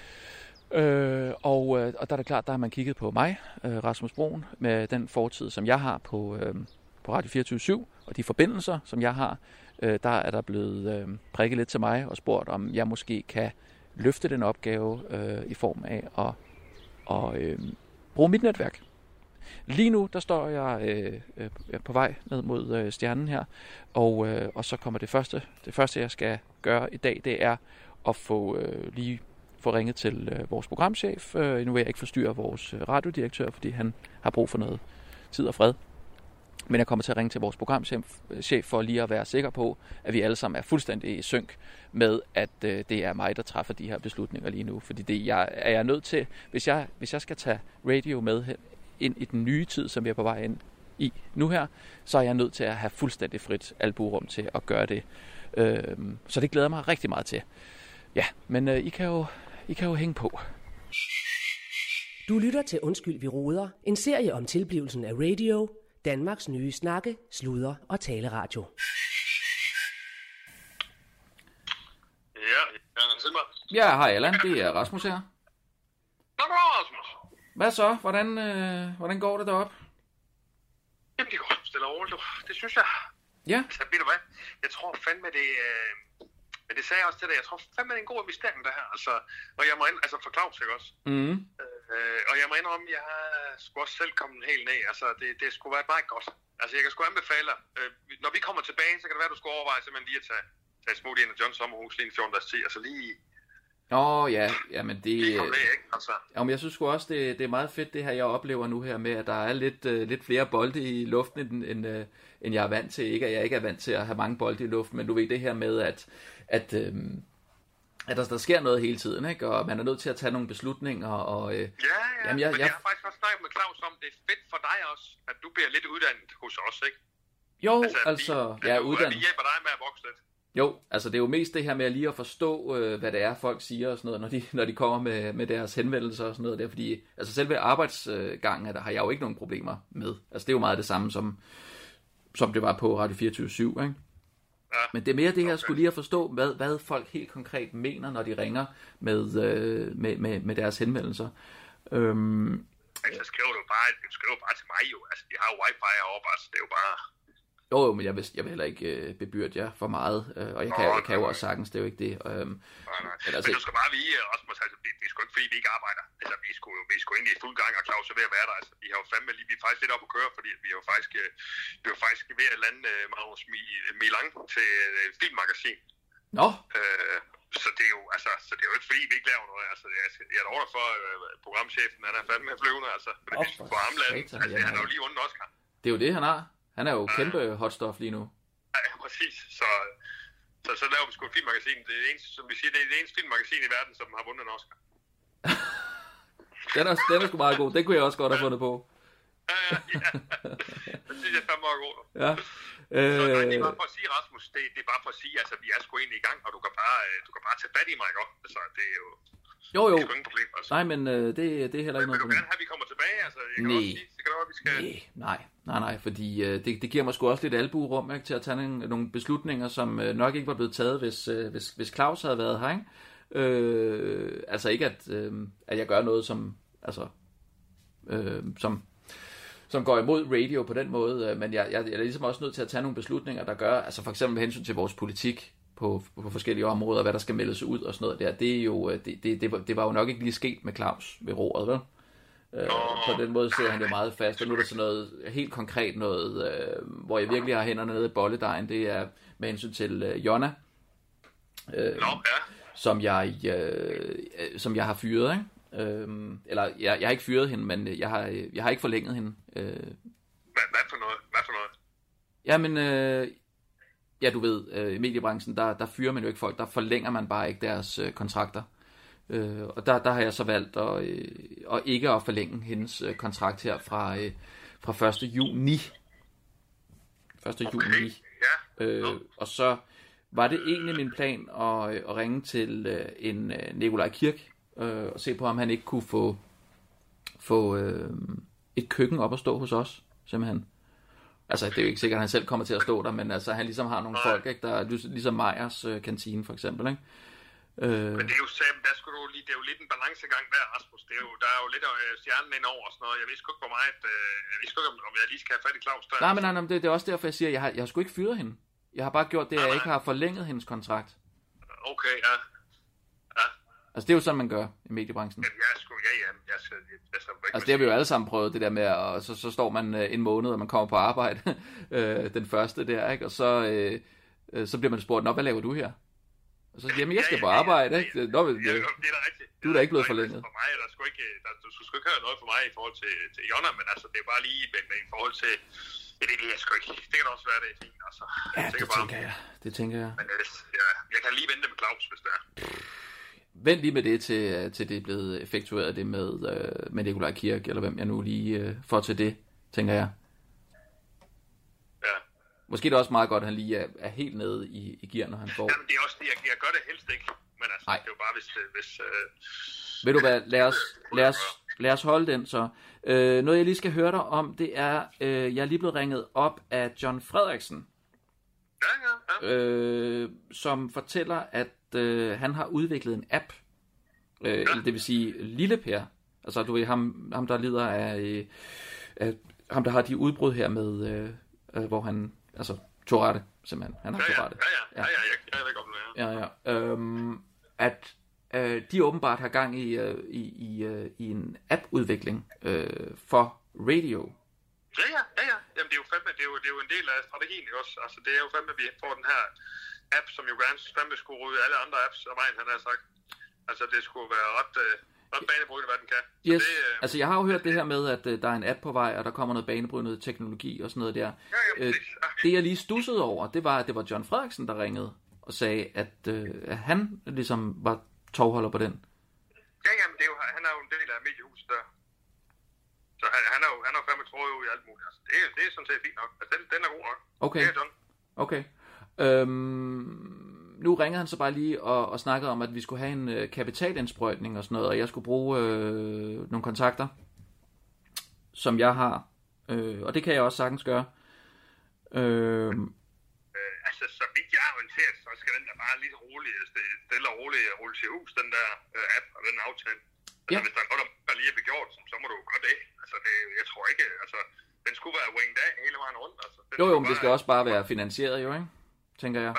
Speaker 6: Øh, og, øh, og der er det klart, der har man kigget på mig, øh, Rasmus Broen, med den fortid, som jeg har på, øh, på Radio 24 og de forbindelser, som jeg har. Øh, der er der blevet øh, prikket lidt til mig og spurgt, om jeg måske kan løfte den opgave øh, i form af at og, øh, bruge mit netværk. Lige nu, der står jeg øh, øh, på vej ned mod øh, stjernen her, og, øh, og så kommer det første, det første, jeg skal gøre i dag, det er at få øh, lige få ringet til øh, vores programchef. Øh, nu vil jeg ikke forstyrre vores øh, radiodirektør, fordi han har brug for noget tid og fred. Men jeg kommer til at ringe til vores programchef øh, for lige at være sikker på, at vi alle sammen er fuldstændig i synk med, at øh, det er mig, der træffer de her beslutninger lige nu. Fordi det jeg, er jeg nødt til, hvis jeg, hvis jeg skal tage radio med ind i den nye tid, som vi er på vej ind i nu her, så er jeg nødt til at have fuldstændig frit albuerum til at gøre det. Øh, så det glæder mig rigtig meget til. Ja, men øh, I, kan jo, i kan jo hænge på.
Speaker 1: Du lytter til Undskyld, vi råder. En serie om tilblivelsen af radio. Danmarks nye snakke, sludre og taleradio.
Speaker 7: Ja, Jan Silmer.
Speaker 6: Ja, hej Allan, det er Rasmus her.
Speaker 7: Nå, goddag, Rasmus.
Speaker 6: Hvad så? Hvordan, øh, hvordan går det deroppe?
Speaker 7: Jamen, det går stille og roligt. Det synes jeg.
Speaker 6: Ja,
Speaker 7: Altså, ved du hvad? Jeg tror fandme, det... Øh... Men det sagde jeg også til dig. Jeg tror fandme, det er en god investering, det her. Altså, og jeg må ind... Altså, for Claus, ikke også?
Speaker 6: mm.
Speaker 7: Øh, og jeg må indrømme, jeg har sgu også selv kommet helt ned. Altså, det, det skulle være meget godt. Altså, jeg kan sgu anbefale dig. Øh, når vi kommer tilbage, så kan det være, du skulle overveje simpelthen lige at tage, tage smut ind i Johns sommerhus lige en 14 dages tid. Altså, lige,
Speaker 6: Åh, ja, jamen det...
Speaker 7: lige komme ned, ikke? Altså,
Speaker 6: Jamen, jeg synes sgu også, det, det er meget fedt, det her, jeg oplever nu her med, at der er lidt, øh, lidt flere bolde i luften, end, end, øh, end jeg er vant til. Ikke at jeg ikke er vant til at have mange bolde i luften, men du ved det her med, at, at, øh, at der, der sker noget hele tiden, ikke? og man er nødt til at tage nogle beslutninger. Og, øh,
Speaker 7: Ja, ja,
Speaker 6: Jamen, jeg-
Speaker 7: men
Speaker 6: jeg-
Speaker 7: jeg... har faktisk også snakket med Claus om, det er fedt for dig også, at du bliver lidt uddannet hos os, ikke?
Speaker 6: jo,
Speaker 7: at
Speaker 6: altså,
Speaker 7: vi,
Speaker 6: jeg er
Speaker 7: at du- At
Speaker 6: uddannet.
Speaker 7: vi hjælper dig med at vokse lidt.
Speaker 6: Jo, altså det er jo mest det her med lige at forstå, øh, hvad det er, folk siger og sådan noget, når de, når de kommer med, med deres henvendelser og sådan noget der, fordi altså selve arbejdsgangen er der, har jeg jo ikke nogen problemer med. Altså det er jo meget det samme, som, som det var på Radio 24 ikke?
Speaker 7: Ja.
Speaker 6: Men det er mere det her,
Speaker 7: Okay.
Speaker 6: skulle lige at forstå, hvad, hvad folk helt konkret mener, når de ringer med, øh, med, med, med deres henvendelser. Øhm,
Speaker 7: Altså, skriver du bare, du skriver bare til mig jo. Altså, vi har jo wifi heroppe, altså, det er jo bare...
Speaker 6: jo, jo, men jeg vil, jeg vil heller ikke øh, bebyrde jer for meget, øh, og jeg kan, jeg kan jo også sagtens, det er jo ikke det. Øhm,
Speaker 7: Nej, nej.
Speaker 6: Men altså-
Speaker 7: men du skal bare vide, Rasmus, altså, det, det er sgu ikke fordi, vi ikke arbejder. Altså, vi er sgu, vi er sgu egentlig i fuld gang, og Claus er ved at være der. Altså, vi har jo fandme lige, vi er faktisk lidt op at køre, fordi vi er jo faktisk, øh, vi er jo faktisk ved at lande uh, Magnus Mi- Milan til uh, filmmagasin.
Speaker 6: nå,
Speaker 7: Øh, så det er jo, altså, så det er jo ikke fordi, vi ikke laver noget. Altså, jeg, jeg er over for uh, programchefen, han er fandme flyvende, altså. Fordi
Speaker 6: Åh,
Speaker 7: vi skal
Speaker 6: for
Speaker 7: få ham landet.
Speaker 6: satan,
Speaker 7: Altså, han er jo lige under Oscar.
Speaker 6: det er jo det, han har. Han er jo kæmpe hotstuff lige nu.
Speaker 7: Ja, præcis. Så, så, så laver vi sgu et filmmagasin. Det er det eneste, som vi siger, det er det eneste filmmagasin i verden, som har vundet en Oscar.
Speaker 6: Den er, den er sgu meget god. Den kunne jeg også godt have fundet på.
Speaker 7: Ja, ja, ja. Det synes jeg fandme er god.
Speaker 6: Ja.
Speaker 7: Så nej, det er
Speaker 6: Øh,
Speaker 7: bare for at sige, Rasmus, det, det er bare for at sige, altså, vi er sgu egentlig i gang, og du kan bare, øh, du kan bare tage fat i mig, ikke? Altså, det er jo
Speaker 6: jo, jo.
Speaker 7: det er sgu ingen problem, altså.
Speaker 6: Nej, men øh, det, det er heller ikke
Speaker 7: Vil
Speaker 6: noget
Speaker 7: du
Speaker 6: problem.
Speaker 7: gerne have, at vi kommer tilbage? Altså, jeg kan
Speaker 6: Nej.
Speaker 7: også det kan være, vi skal...
Speaker 6: Nej, nej, nej, nej, fordi øh, det, det giver mig sgu også lidt albuerum ikke, til at tage nogle, nogle beslutninger, som øh, nok ikke var blevet taget, hvis, øh, hvis, hvis Claus havde været her. Ikke? Øh, altså ikke, at, øh, at jeg gør noget, som, altså, øh, som, som går imod radio på den måde, øh, men jeg, jeg, jeg er ligesom også nødt til at tage nogle beslutninger, der gør, altså for eksempel med hensyn til vores politik på, på forskellige områder, hvad der skal meldes ud og sådan noget der, det, er jo, øh, det, det, det, var, det var jo nok ikke lige sket med Claus ved roret, vel? Øh, på den måde sidder han jo meget fast, og nu er der sådan noget helt konkret noget, øh, hvor jeg virkelig har hænderne nede i bolledejen, det er med hensyn til øh, Jonna, øh,
Speaker 7: Nå, ja.
Speaker 6: som jeg, øh, øh, som jeg har fyret, ikke? Øhm, eller jeg, jeg har ikke fyret hende, men jeg har, jeg har ikke forlænget hende. Øh,
Speaker 7: Hvad, hvad for noget? Hvad for noget?
Speaker 6: jamen, øh, ja du ved, øh, i mediebranchen, der, der fyrer man jo ikke folk, der forlænger man bare ikke deres øh, kontrakter. Øh, og der, der har jeg så valgt at, øh, at ikke at forlænge hendes øh, kontrakt her fra, øh, fra 1. juni. 1. juni.
Speaker 7: Ja.
Speaker 6: Øh, og så var det egentlig min plan at, øh, at ringe til øh, en øh, Nikolaj Kirk øh, og se på, om han ikke kunne få, få øh, et køkken op at stå hos os, simpelthen. Altså, det er jo ikke sikkert, at han selv kommer til at stå der, men altså, han ligesom har nogle folk, ikke, der er lig- ligesom Meyers øh, kantine, for eksempel, ikke? Øh,
Speaker 7: Men det er jo Sam, der skulle du lige, det er jo lidt en balancegang der, Rasmus. Det er jo, der er jo lidt øh, stjernen ind over sådan noget. Jeg ved sgu ikke, hvor meget, øh, jeg ved sgu ikke, om- jeg lige skal have fat i Claus der.
Speaker 6: nej, men nej, nej, det, det er også derfor, jeg siger, at jeg har, jeg har sgu ikke fyret hende. Jeg har bare gjort det, at jeg ikke har forlænget hendes kontrakt.
Speaker 7: Okay, ja. Ja,
Speaker 6: Altså, det er jo sådan, man gør i mediebranchen.
Speaker 7: Jamen, jeg er sgu, ja, ja. Jeg skal, jeg, altså, hvad kan
Speaker 6: Altså det har vi jo alle sammen prøvet, det der med, at så, så står man øh, en måned, og man kommer på arbejde, øh, den første der, ikke? og så, øh, øh, så bliver man spurgt, Nå, hvad laver du her? Og så siger jamen jeg skal på arbejde, ikke? Nå, men,
Speaker 7: Ja,
Speaker 6: øh,
Speaker 7: det er da rigtigt.
Speaker 6: du er da ikke blevet forlænget.
Speaker 7: For mig, der skulle ikke, der, du skulle ikke høre noget for mig i forhold til, til Jonna, men altså, det er bare lige med, med, i forhold til, det, det, det sgu ikke. Det kan også være, det er fint, altså.
Speaker 6: ja,
Speaker 7: Jeg
Speaker 6: det
Speaker 7: tænker bare,
Speaker 6: jeg. Det tænker jeg.
Speaker 7: Men ja, jeg kan lige vente med Claus, hvis det er.
Speaker 6: Vent lige med det, til, øh, til det er blevet effektueret, det med, øh, med Nikolaj Kirk, eller hvem jeg nu lige øh, får til det, tænker jeg.
Speaker 7: Ja.
Speaker 6: Måske er det også meget godt, at han lige er, er helt nede i, i gear, når han får.
Speaker 7: Jamen, det er også det, jeg, jeg gør det helst ikke. Men altså,
Speaker 6: Nej.
Speaker 7: det er jo bare, hvis... øh, hvis øh,
Speaker 6: Ved du hvad, lad os, lad os, lad os holde den så. Øh, noget jeg lige skal høre dig om, det er, øh, jeg er lige blevet ringet op af John Frederiksen,
Speaker 7: ja, ja, ja.
Speaker 6: øh, som fortæller, at øh, han har udviklet en app, øh, eller det vil sige Lille Per, altså du ved, ham, ham der lider af, øh, af, ham der har de udbrud her med, øh, øh, hvor han, altså Tourette, simpelthen, han har
Speaker 7: Ja, ja,
Speaker 6: Tourette.
Speaker 7: ja, ja, ja, ja, jeg, jeg ved det er.
Speaker 6: Ja, ja. Øhm, at øh, de åbenbart har gang i, øh, i, i, øh, i en app-udvikling øh, for radio.
Speaker 7: Ja, ja, ja, ja. Jamen, det er jo fandme, det er jo, det er jo en del af strategien, ikke også? Altså, det er jo fandme, at vi får den her app, som jo gerne fandme skulle rydde alle andre apps af vejen, han har sagt. Altså, det skulle være ret, øh, ret banebrydende, hvad den kan. Så
Speaker 6: Yes,
Speaker 7: det, øh,
Speaker 6: altså jeg har jo hørt det her med, at øh, der er en app på vej, og der kommer noget banebrydende teknologi og sådan noget der.
Speaker 7: ja, ja,
Speaker 6: Øh, det jeg lige stussede over, det var, at det var John Frederiksen, der ringede og sagde, at, øh, han ligesom var tovholder på den.
Speaker 7: Ja, jamen, det er jo, han er jo en del af mediehuset der. Så han, han er jo, han er jo fandme tråd i alt muligt. Altså, det, er, det er sådan set fint nok. Altså, den, den er god nok.
Speaker 6: Okay.
Speaker 7: Det er John.
Speaker 6: Okay. Øhm, nu ringede han så bare lige og, og snakkede om, at vi skulle have en øh, kapitalindsprøjtning og sådan noget, og jeg skulle bruge øh, nogle kontakter, som jeg har. Øh, og det kan jeg også sagtens gøre. Øh,
Speaker 7: Øh, altså, så vidt jeg er orienteret, så skal den der bare lige roligt, det- stille og roligt rulle til hus, den der øh, app og den aftale. Altså,
Speaker 6: Ja.
Speaker 7: hvis der er noget, der lige er begjort, så, må du gøre det. Altså, det, jeg tror ikke, altså, den skulle være winged af hele vejen rundt. Altså, den
Speaker 6: jo, jo, men det skal også bare være finansieret, jo, ikke? Tænker jeg.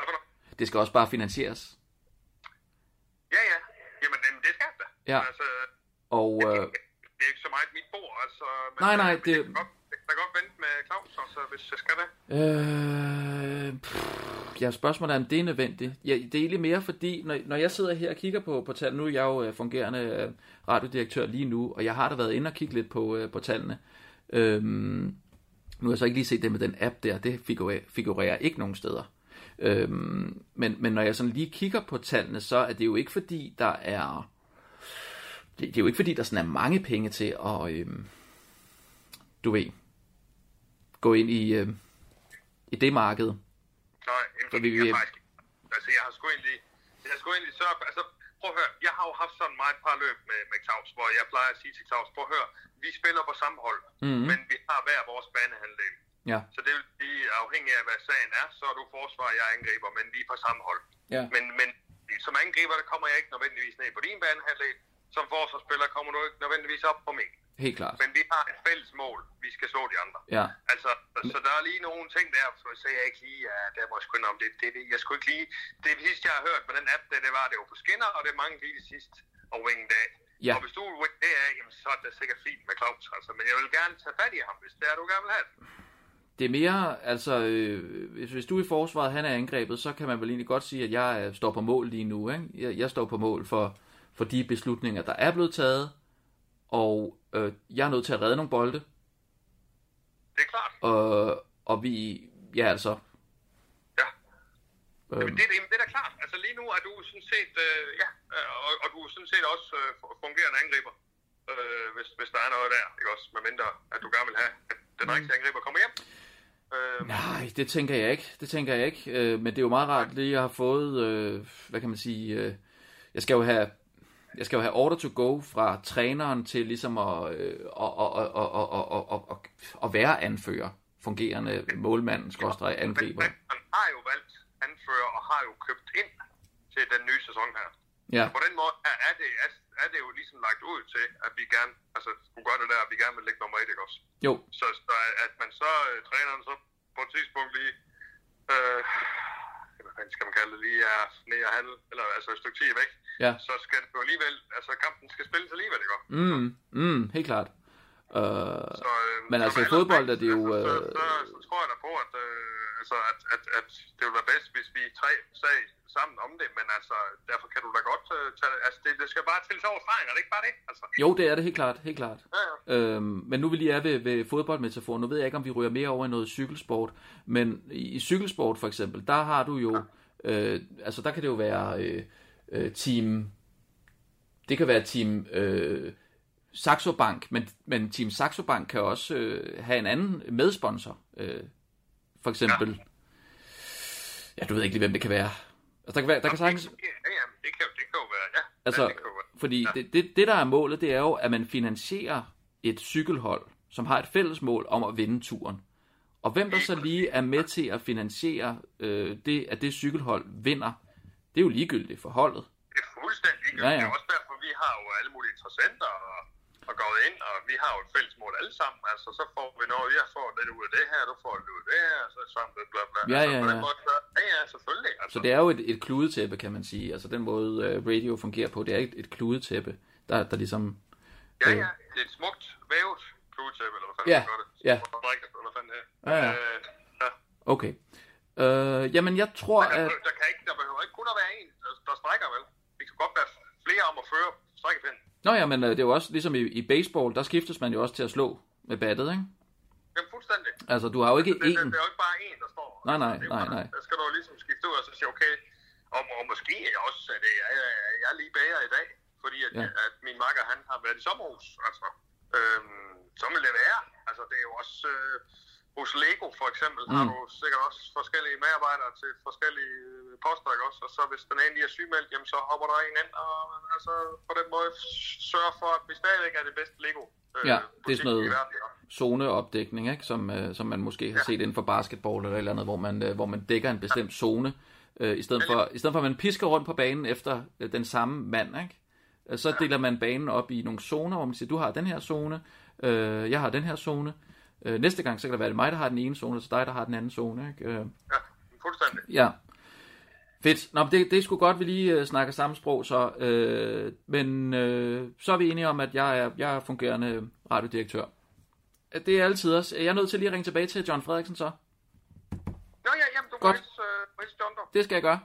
Speaker 6: Det skal også bare finansieres.
Speaker 7: Ja, ja. Jamen, det skal det.
Speaker 6: Ja.
Speaker 7: Altså,
Speaker 6: Og øh,
Speaker 7: det er ikke så meget mit bord, altså. Men,
Speaker 6: Nej, nej,
Speaker 7: men
Speaker 6: det-
Speaker 7: Jeg kan godt, jeg kan da godt vente med Claus, altså, hvis jeg skal det.
Speaker 6: Øh, pff, ja, spørgsmålet er, om det er nødvendigt. Ja, det er egentlig mere fordi, når, når jeg sidder her og kigger på, på tallene, nu er jeg jo øh, fungerende øh, radiodirektør lige nu, og jeg har da været inde og kigge lidt på, på tallene. Øhm, nu har jeg så ikke lige set det med den app der, det figurerer, figurerer ikke nogen steder. Øhm, men, men når jeg sådan lige kigger på tallene, så er det jo ikke fordi, der er... Det, det er jo ikke fordi, der sådan er mange penge til at, øhm, du ved, gå ind i, øh, i det marked.
Speaker 7: Nej,
Speaker 6: Så vi-
Speaker 7: jeg, faktisk, altså, jeg har sgu egentlig, jeg har sgu egentlig sørget for, altså, prøv at høre, jeg har jo haft sådan meget par løb med, med Claus, hvor jeg plejer at sige til Claus, prøv at høre, vi spiller på samme hold,
Speaker 6: Mhm.
Speaker 7: men vi har hver vores banehandel.
Speaker 6: Ja.
Speaker 7: Så det vil sige, afhængig af hvad sagen er, så er du forsvar, jeg angriber, men er på samme hold.
Speaker 6: Ja.
Speaker 7: Men, men som angriber, der kommer jeg ikke nødvendigvis ned på din banehandel. Som forsvarsspiller kommer du ikke nødvendigvis op på min.
Speaker 6: Helt klart.
Speaker 7: Men vi har et fælles mål. Vi skal slå de andre.
Speaker 6: Ja.
Speaker 7: Altså, så der er lige nogle ting der, så jeg ikke lige, ja, der må jeg sgu indrømme, det, det, det, jeg skulle ikke lige, det sidste, jeg har hørt på den app, det, det var, det var på skinner, og det mange lige det sidste, og winged af.
Speaker 6: Ja.
Speaker 7: Og hvis du wing det af, jamen, så er det sikkert fint med Claus, altså, men jeg vil gerne tage fat i ham, hvis det er, du gerne vil have det.
Speaker 6: Det er mere, altså, øh, hvis, hvis du er i forsvaret, han er angrebet, så kan man vel egentlig godt sige, at jeg står på mål lige nu. Ikke? Jeg, jeg står på mål for, for de beslutninger, der er blevet taget, og øh, jeg er nødt til at redde nogle bolde,
Speaker 7: Det er klart.
Speaker 6: og, og vi, ja altså,
Speaker 7: Ja.
Speaker 6: øh,
Speaker 7: Jamen, det, det, det er da klart. Altså lige nu er du sådan set, øh, ja, øh, og, og du er sådan set også øh, fungerende angriber, øh, hvis, hvis der er noget der, ikke også? Medmindre, at du gerne vil have, at den rigtige angriber kommer hjem. Øh,
Speaker 6: nej, det tænker jeg ikke, det tænker jeg ikke, øh, men det er jo meget rart, lige jeg har fået, øh, hvad kan man sige, øh, jeg skal jo have, jeg skal jo have order to go fra træneren til ligesom at, øh, at, at, at, at, at, at, at, at, at være anfører, fungerende målmand, skråstreg, angriber.
Speaker 7: Men man har jo valgt anfører og har jo købt ind til den nye sæson her.
Speaker 6: Ja,
Speaker 7: På den måde er, det, er det jo ligesom lagt ud til, at vi gerne, altså skulle gøre det der, at vi gerne vil lægge nummer et, ikke også?
Speaker 6: jo,
Speaker 7: Så, så at man så, øh, træneren så på et tidspunkt lige, øh, hvad skal man kalde det, lige er ned og handle, eller altså et stykke tid væk,
Speaker 6: ja,
Speaker 7: så skal det jo alligevel, altså kampen skal spilles alligevel, ikke også?
Speaker 6: mm, mm, helt klart. Øh,
Speaker 7: Så, øh,
Speaker 6: Men
Speaker 7: så
Speaker 6: altså, i fodbold er det jo,
Speaker 7: Altså, så,
Speaker 6: øh,
Speaker 7: så, så, tror jeg da på, at, øh, altså, at, at, at det ville være bedst, hvis vi tre sag sammen om det, men altså, derfor kan du da godt øh, tage. Altså, det, det skal bare til over stregen, er det ikke bare det? Altså,
Speaker 6: jo, det er det helt klart, helt klart.
Speaker 7: ja, ja.
Speaker 6: Øhm, men nu vi lige er ved, ved fodboldmetaforen, nu ved jeg ikke, om vi ryger mere over i noget cykelsport, men i, i cykelsport for eksempel, der har du jo, øh, altså der kan det jo være øh, øh, team, det kan være team øh, Saxo Bank, men, men team Saxo Bank kan også øh, have en anden medsponsor, øh, for eksempel, ja, du ved ikke lige, hvem det kan være. Altså, der kan, være, der kan sagtens,
Speaker 7: Ja, ja, det kan, det kan jo være, ja.
Speaker 6: Altså,
Speaker 7: ja, det kan jo være.
Speaker 6: fordi det, det, det, der er målet, det er jo, at man finansierer et cykelhold, som har et fælles mål om at vinde turen. Og hvem der så lige er med til at finansiere øh, det, at det cykelhold vinder, det er jo ligegyldigt for holdet.
Speaker 7: Det er fuldstændig ligegyldigt.
Speaker 6: Ja,
Speaker 7: Ja,
Speaker 6: ja.
Speaker 7: ja. Det er også derfor, vi har jo alle mulige interessenter og, og gået ind, og vi har jo et fælles mål alle sammen. Altså, så får vi noget, jeg får lidt ud af det her, du får lidt ud af det her, så sammen bla bla.
Speaker 6: Ja,
Speaker 7: altså,
Speaker 6: ja,
Speaker 7: den
Speaker 6: ja.
Speaker 7: Måde, så, ja, ja, selvfølgelig. Altså,
Speaker 6: Så det er jo et, et kludetæppe, kan man sige. Altså den måde uh, radio fungerer på, det er ikke et kludetæppe, der, der ligesom...
Speaker 7: Ja,
Speaker 6: øh,
Speaker 7: ja, det er et smukt vævet kludetæppe, eller hvad fanden
Speaker 6: Ja,
Speaker 7: gør det.
Speaker 6: ja.
Speaker 7: Eller fanden det.
Speaker 6: Ja, ja.
Speaker 7: Øh, ja.
Speaker 6: Okay. Øh, jamen jeg tror,
Speaker 7: der,
Speaker 6: at...
Speaker 7: der, kan ikke, der behøver ikke kun at være en, der, der strækker, vel? Vi kan godt være flere om at føre strækkepinden.
Speaker 6: Nå ja, men øh, det er jo også ligesom i, i baseball, der skiftes man jo også til at slå med battet, ikke?
Speaker 7: Jamen, fuldstændig.
Speaker 6: Altså, du har jo ikke
Speaker 7: Det, det,
Speaker 6: én...
Speaker 7: det er jo ikke bare en, der står.
Speaker 6: Nej, nej,
Speaker 7: Det jo
Speaker 6: nej,
Speaker 7: bare-
Speaker 6: nej.
Speaker 7: Der skal du jo ligesom skifte ud og så sige, okay, og, og måske også, at jeg, jeg, jeg er lige bager i dag, fordi at,
Speaker 6: Ja.
Speaker 7: at min makker, han har været i sommerhus, altså. Øhm, så vil det være. Altså, det er jo også... Øh, hos Lego for eksempel mm. har du sikkert også forskellige medarbejdere til forskellige poster, ikke også? Og så hvis den ene lige er sygemeldt, jamen så hopper der en ind, og altså på den måde sørger for, at vi stadigvæk er det bedste Lego. Øh,
Speaker 6: Ja, det er sådan noget-
Speaker 7: verden,
Speaker 6: zoneopdækning, ikke? Som, øh, som man måske har set inden for basketball eller et eller andet, hvor man, øh, hvor man dækker en bestemt zone, øh, i, stedet for, i stedet for at man pisker rundt på banen efter øh, den samme mand, ikke? Øh, Så deler man banen op i nogle zoner, hvor man siger, du har den her zone, øh, jeg har den her zone. Øh, næste gang, så kan det være det mig, der har den ene zone, og så dig, der har den anden zone, ikke? Øh,
Speaker 7: Ja, fuldstændig.
Speaker 6: Ja. Fedt. Nå, men det, det er sgu godt, vi lige øh, snakker samme sprog, så. Øh, men øh, så er vi enige om, at jeg er, jeg er fungerende radiodirektør. Øh, Det er altid også. Jeg er nødt til lige at ringe tilbage til John Frederiksen så.
Speaker 7: Nå ja, jamen du
Speaker 6: Godt.
Speaker 7: må hilse, øh, hilse John, dog.
Speaker 6: Det skal jeg gøre.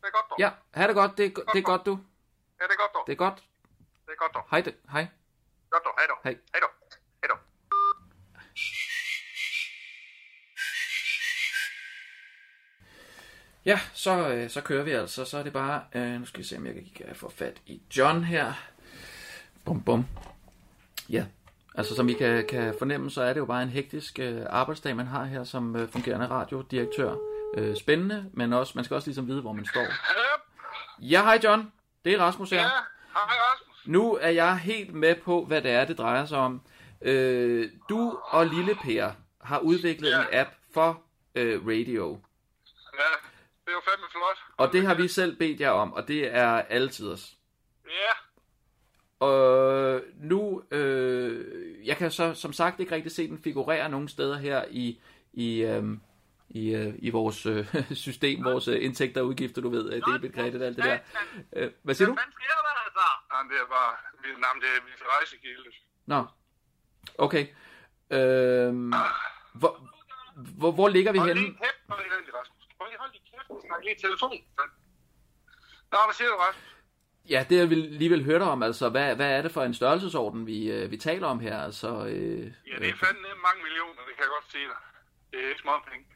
Speaker 7: Det er godt, dog.
Speaker 6: Ja, ha' det godt. Det, er- det er godt, du.
Speaker 7: ja, det er godt, dog.
Speaker 6: Det er godt.
Speaker 7: Det er godt, dog.
Speaker 6: Hej. det- Hej.
Speaker 7: Godt, dog. Hej, dog.
Speaker 6: Hej.
Speaker 7: Hej, dog. Hej, dog.
Speaker 6: Ja, så, øh, så kører vi altså. Så er det bare... Øh, nu skal vi se, om jeg kan få fat i John her. Bum, bum. Ja, altså som I kan, kan fornemme, så er det jo bare en hektisk øh, arbejdsdag, man har her som øh, fungerende radiodirektør. Øh, spændende, men også, man skal også ligesom vide, hvor man står. Ja, hej John. Det er Rasmus her.
Speaker 7: Ja, hej Rasmus.
Speaker 6: Nu er jeg helt med på, hvad det er, det drejer sig om. Øh, du og Lille Per har udviklet
Speaker 7: Ja.
Speaker 6: en app for øh, radio.
Speaker 7: Det er jo fandme flot.
Speaker 6: Og det har vi selv bedt jer om, og det er altiders.
Speaker 7: Ja,
Speaker 6: Og nu, øh, jeg kan så som sagt ikke rigtig se den figurere nogen steder her i, i, øh, i, øh, i vores øh, system, vores øh, indtægter og udgifter, du ved, øh, debit, kredit, alt det der. Øh, hvad siger du?
Speaker 8: Hvad sker der altså? Jamen, det er bare... Jamen, det er mit rejsekilde.
Speaker 6: Nå, okay. Øh, hvor, hvor, hvor ligger vi henne?
Speaker 8: lige kæft, hold lige Rasmus. Hold lige, hold lige i telefon. Nå, hvad siger du, Rasmus?
Speaker 6: Ja, det jeg vil, lige vil høre dig om, altså, hvad, hvad er det for en størrelsesorden, vi, øh, vi taler om her? Altså, øh,
Speaker 8: Ja, det er fandme mange millioner, det kan jeg godt sige dig. Det er ikke småpenge.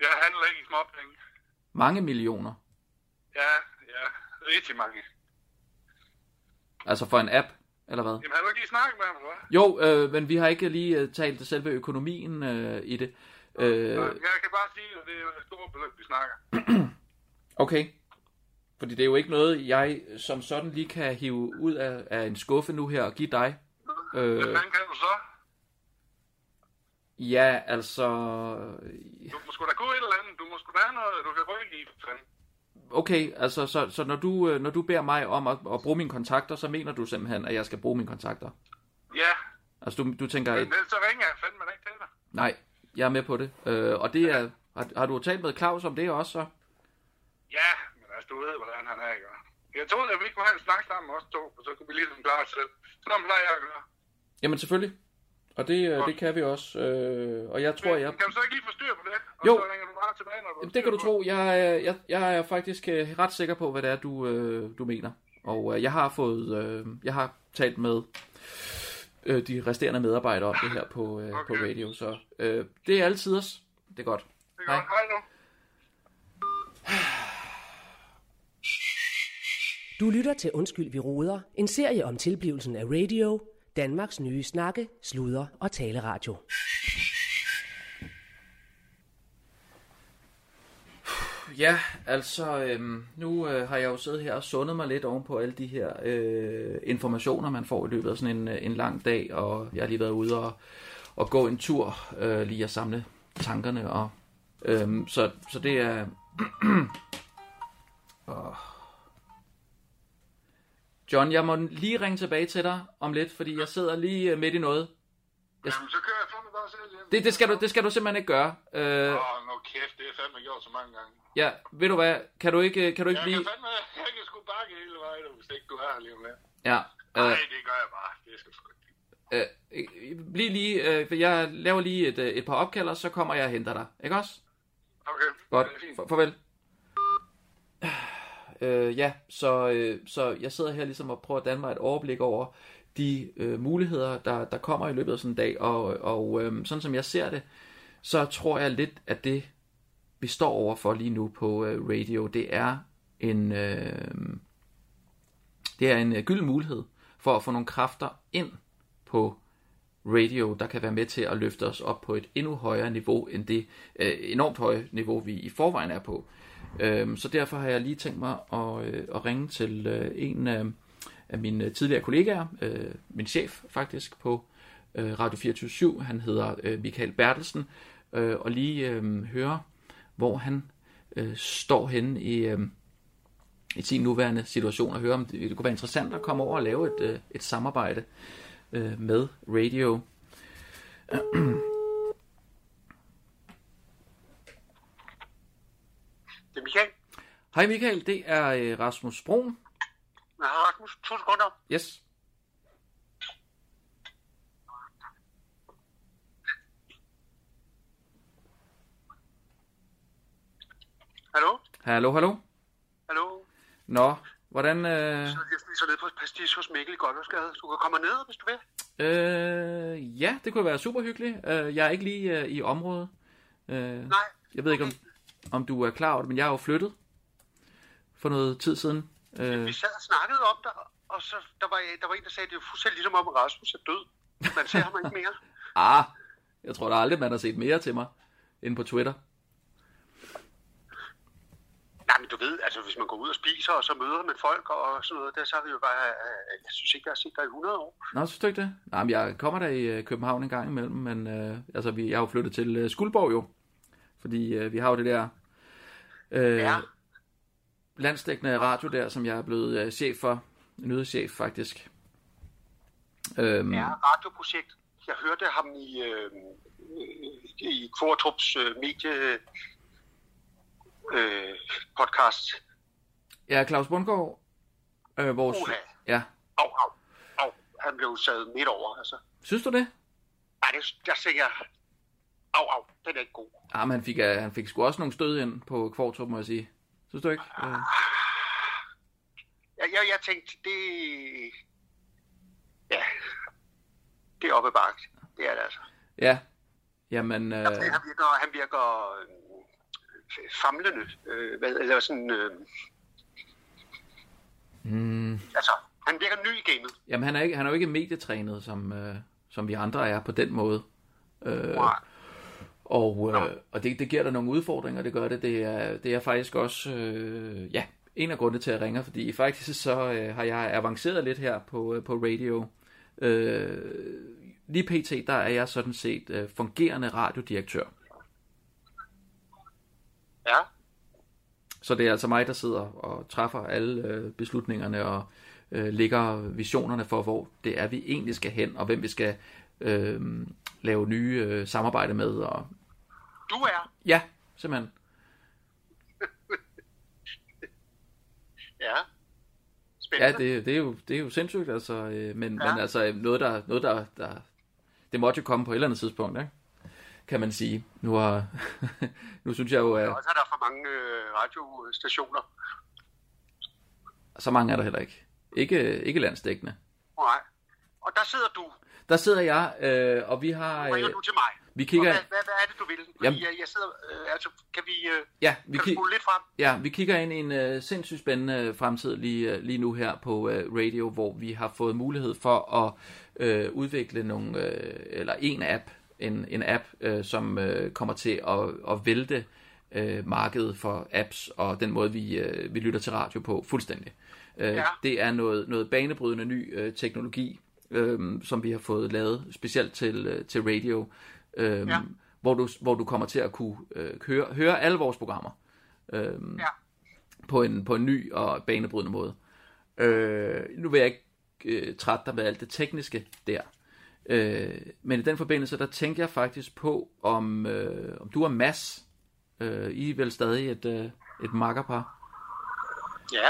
Speaker 8: Jeg handler ikke i småpenge.
Speaker 6: mange millioner.
Speaker 8: Ja, ja, rigtig mange.
Speaker 6: Altså for en app, eller hvad?
Speaker 8: Jamen, har du ikke lige snakket med ham, eller hvad?
Speaker 6: Jo, øh, men vi har ikke lige øh, talt selve økonomien øh, i det. Øh,
Speaker 8: Jeg kan bare sige, at det er et stort beløb, vi snakker.
Speaker 6: okay. Fordi det er jo ikke noget, jeg som sådan lige kan hive ud af, af en skuffe nu her og give dig.
Speaker 8: Hvad
Speaker 6: Øh,
Speaker 8: fanden kan du så?
Speaker 6: ja, altså...
Speaker 8: Du må sgu da gå et eller andet. Du må sgu da have noget, du kan rykke i. for fanden.
Speaker 6: Okay, altså, så, så når, du, øh, når du beder mig om at, at bruge mine kontakter, så mener du simpelthen, at jeg skal bruge mine kontakter?
Speaker 8: Ja,
Speaker 6: Altså, du, du tænker,
Speaker 8: men
Speaker 6: et,
Speaker 8: så ringer jeg fandme ikke til dig.
Speaker 6: nej, jeg er med på det. Øh, og det er... Har, har du talt med Claus om det også, så?
Speaker 8: Ja, men altså, du ved, hvordan han er, ikke? Jeg troede, at vi kunne have en snak sammen også to, og så kunne vi ligesom klare os selv. Sådan plejer jeg at gøre.
Speaker 6: Jamen selvfølgelig. Og det, øh, det kan vi også. Øh, og jeg tror, jeg...
Speaker 8: Kan du så ikke lige få styr på det? Og
Speaker 6: Jo.
Speaker 8: så ringer du bare tilbage, når du
Speaker 6: Jamen, det kan du tro. Jeg, er- jeg, jeg er faktisk øh, ret sikker på, hvad det er, du, øh, du mener. Og øh, jeg har fået... Øh, jeg har talt med øh, de resterende medarbejdere om det her på, øh, okay. på radio. Så øh, det er altid os. Det er godt.
Speaker 8: Det er godt. Hej nu.
Speaker 1: Du lytter til Undskyld, vi råder. En serie om tilblivelsen af radio. Danmarks nye snakke, sludre og taleradio.
Speaker 6: Ja, altså, øhm, nu øh, har jeg jo siddet her og sundet mig lidt oven på alle de her øh, informationer, man får i løbet af sådan en, øh, en lang dag, og jeg har lige været ude og, og gå en tur, øh, lige at samle tankerne, og øhm, så, så det er... Åh. John, jeg må lige ringe tilbage til dig om lidt, fordi jeg sidder lige øh, midt i noget. Jeg-
Speaker 8: Jamen, så kører jeg fandme bare selv hjem.
Speaker 6: Det, det, skal, du, det skal du simpelthen ikke gøre. Øh,
Speaker 8: Åh, nu kæft, det er fandme gjort så mange gange.
Speaker 6: Ja, ved du hvad, kan du ikke, kan du ikke
Speaker 8: Jeg
Speaker 6: blive...
Speaker 8: kan fandme, jeg kan sgu bakke hele vejen, hvis ikke du er her lige lidt.
Speaker 6: Ja,
Speaker 8: Nej,
Speaker 6: øh,
Speaker 8: det gør jeg bare. Det skal sgu ikke.
Speaker 6: øh, øh, bliv lige, øh, for jeg laver lige et, øh, et par opkald, og så kommer jeg og henter dig. Ikke også?
Speaker 8: Okay,
Speaker 6: Godt.
Speaker 8: er.
Speaker 6: For, farvel. Øh, ja, så, øh, så jeg sidder her ligesom og prøver at danne mig et overblik over de øh, muligheder, der, der kommer i løbet af sådan en dag. Og, og øh, sådan som jeg ser det, så tror jeg lidt, at det, vi står overfor lige nu på øh, radio, det er en, øh, det er en øh, gylden mulighed for at få nogle kræfter ind på radio, der kan være med til at løfte os op på et endnu højere niveau end det øh, enormt høje niveau, vi i forvejen er på. Øh, så derfor har jeg lige tænkt mig at, øh, at ringe til øh, en øh, af mine tidligere kollegaer, øh, min chef faktisk på øh, Radio 24 Han hedder øh, Michael Bertelsen, øh, og lige øh, høre, hvor han øh, står henne i, øh, i sin nuværende situation, og høre, om det, det kunne være interessant at komme over og lave et, øh, et samarbejde øh, med radio.
Speaker 8: Det er Michael.
Speaker 6: Hej Michael, det er øh, Rasmus.
Speaker 8: Ja, Rasmus, to sekunder.
Speaker 6: Yes.
Speaker 8: Hallo?
Speaker 6: Hallo, hallo.
Speaker 8: Hallo?
Speaker 6: Nå, hvordan... Øh,
Speaker 8: Jeg spiser ned på Pastis hos Mikkel i Goddersgade. Du kan komme ned, hvis du vil.
Speaker 6: øh, ja, det kunne være super hyggeligt. Øh, jeg er ikke lige øh, i området. Øh,
Speaker 8: Nej.
Speaker 6: jeg ved ikke, om, om du er klar over det, men jeg er jo flyttet for noget tid siden. Øh,
Speaker 8: Vi sad og snakkede om dig, og så der var, der var en, der sagde, at det er fuldstændig ligesom om, at Rasmus er død. Man ser ham ikke mere.
Speaker 6: ah, jeg tror da aldrig, man har set mere til mig inde på Twitter.
Speaker 8: Nej, men du ved, altså hvis man går ud og spiser, og så møder man folk og sådan noget, der så er vi jo bare, øh, jeg synes ikke, jeg har set dig i 100 år.
Speaker 6: Nå, synes du ikke det? Nej, men jeg kommer der i øh, København en gang imellem, men øh, altså, vi, jeg er jo flyttet til øh, Skuldborg jo. Fordi øh, vi har jo det der øh,
Speaker 8: Ja.
Speaker 6: landstækkende radio der, som jeg er blevet øh, chef for nyhedschef faktisk. Øhm,
Speaker 9: Ja, radioprojekt. Jeg hørte ham i, øh, i Kvartrups øh, medie øh, podcast.
Speaker 6: ja, Claus Bundgaard, øh, vores...
Speaker 9: Uha.
Speaker 6: Ja,
Speaker 9: Au, au, au. Han blev sad midt over. Altså.
Speaker 6: synes du det?
Speaker 9: Ej, det, tænker jeg, au, au, den er ikke god.
Speaker 6: Ja, men han fik, øh, han fik sgu også nogle stød ind på Kvartrup, må jeg sige. Synes du ikke? Øh,
Speaker 9: Jeg, jeg, jeg tænkte, det... Ja, det er oppe bakke. Det er det altså.
Speaker 6: ja. Jamen, øh,
Speaker 9: Han virker, han virker øh, famlende. Øh, hvad, eller sådan... Øh,
Speaker 6: mm,
Speaker 9: altså, han virker ny i gamet.
Speaker 6: jamen han, er ikke, han er jo ikke medietrænet, som, øh, som vi andre er på den måde. Øh,
Speaker 9: Nej.
Speaker 6: Og, øh, og det, det giver der nogle udfordringer, det gør det. Det er, det er faktisk også øh, ja, en af grundene til at ringe, fordi faktisk så øh, har jeg avanceret lidt her på, øh, på radio. Øh, lige pt, der er jeg sådan set øh, fungerende radiodirektør.
Speaker 9: Ja,
Speaker 6: Så det er altså mig, der sidder og træffer alle øh, beslutningerne og øh, lægger visionerne for, hvor det er, vi egentlig skal hen, og hvem vi skal øh, lave nye øh, samarbejde med. Og,
Speaker 9: du er.
Speaker 6: ja, simpelthen.
Speaker 9: Ja.
Speaker 6: Ja, det, det, er, jo, det er jo sindssygt, altså, øh, men,
Speaker 9: Ja.
Speaker 6: men altså noget, der, noget der, der, det måtte jo komme på et eller andet tidspunkt, ikke? Kan man sige. Nu, har, nu synes jeg jo, at
Speaker 9: Også er der for mange øh, radiostationer.
Speaker 6: så mange er der heller ikke. Ikke, ikke landsdækkende.
Speaker 9: Nej. Og der sidder du.
Speaker 6: Der sidder jeg, øh, og vi har... Øh,
Speaker 9: du til mig.
Speaker 6: vi
Speaker 9: Og
Speaker 6: kigger...
Speaker 9: hvad, hvad, hvad er det, du vil? Fordi
Speaker 6: Jamen-
Speaker 9: jeg, jeg sidder... Øh, altså, kan vi... Øh,
Speaker 6: Ja, vi,
Speaker 9: kan
Speaker 6: kig,
Speaker 9: lidt frem?
Speaker 6: ja, vi kigger ind i en øh, sindssygt spændende fremtid lige, øh, lige nu her på øh, radio, hvor vi har fået mulighed for at øh, udvikle nogle, øh, eller en app, en, en app, øh, som øh, kommer til at, at vælte øh, markedet for apps og den måde, vi, øh, vi lytter til radio på fuldstændig. Øh,
Speaker 9: Ja.
Speaker 6: Det er noget, noget banebrydende ny øh, teknologi, øh, som vi har fået lavet specielt til, øh, til radio, øh,
Speaker 9: Ja.
Speaker 6: hvor, du, hvor du kommer til at kunne øh, høre, høre alle vores programmer øh,
Speaker 9: Ja.
Speaker 6: på, en, på en ny og banebrydende måde. Øh, nu vil jeg ikke øh, trætte dig med alt det tekniske der. Øh, men i den forbindelse, der tænkte jeg faktisk på, om, øh, om du og Mads, øh, I er vel stadig et, øh, et makkerpar.
Speaker 9: Ja.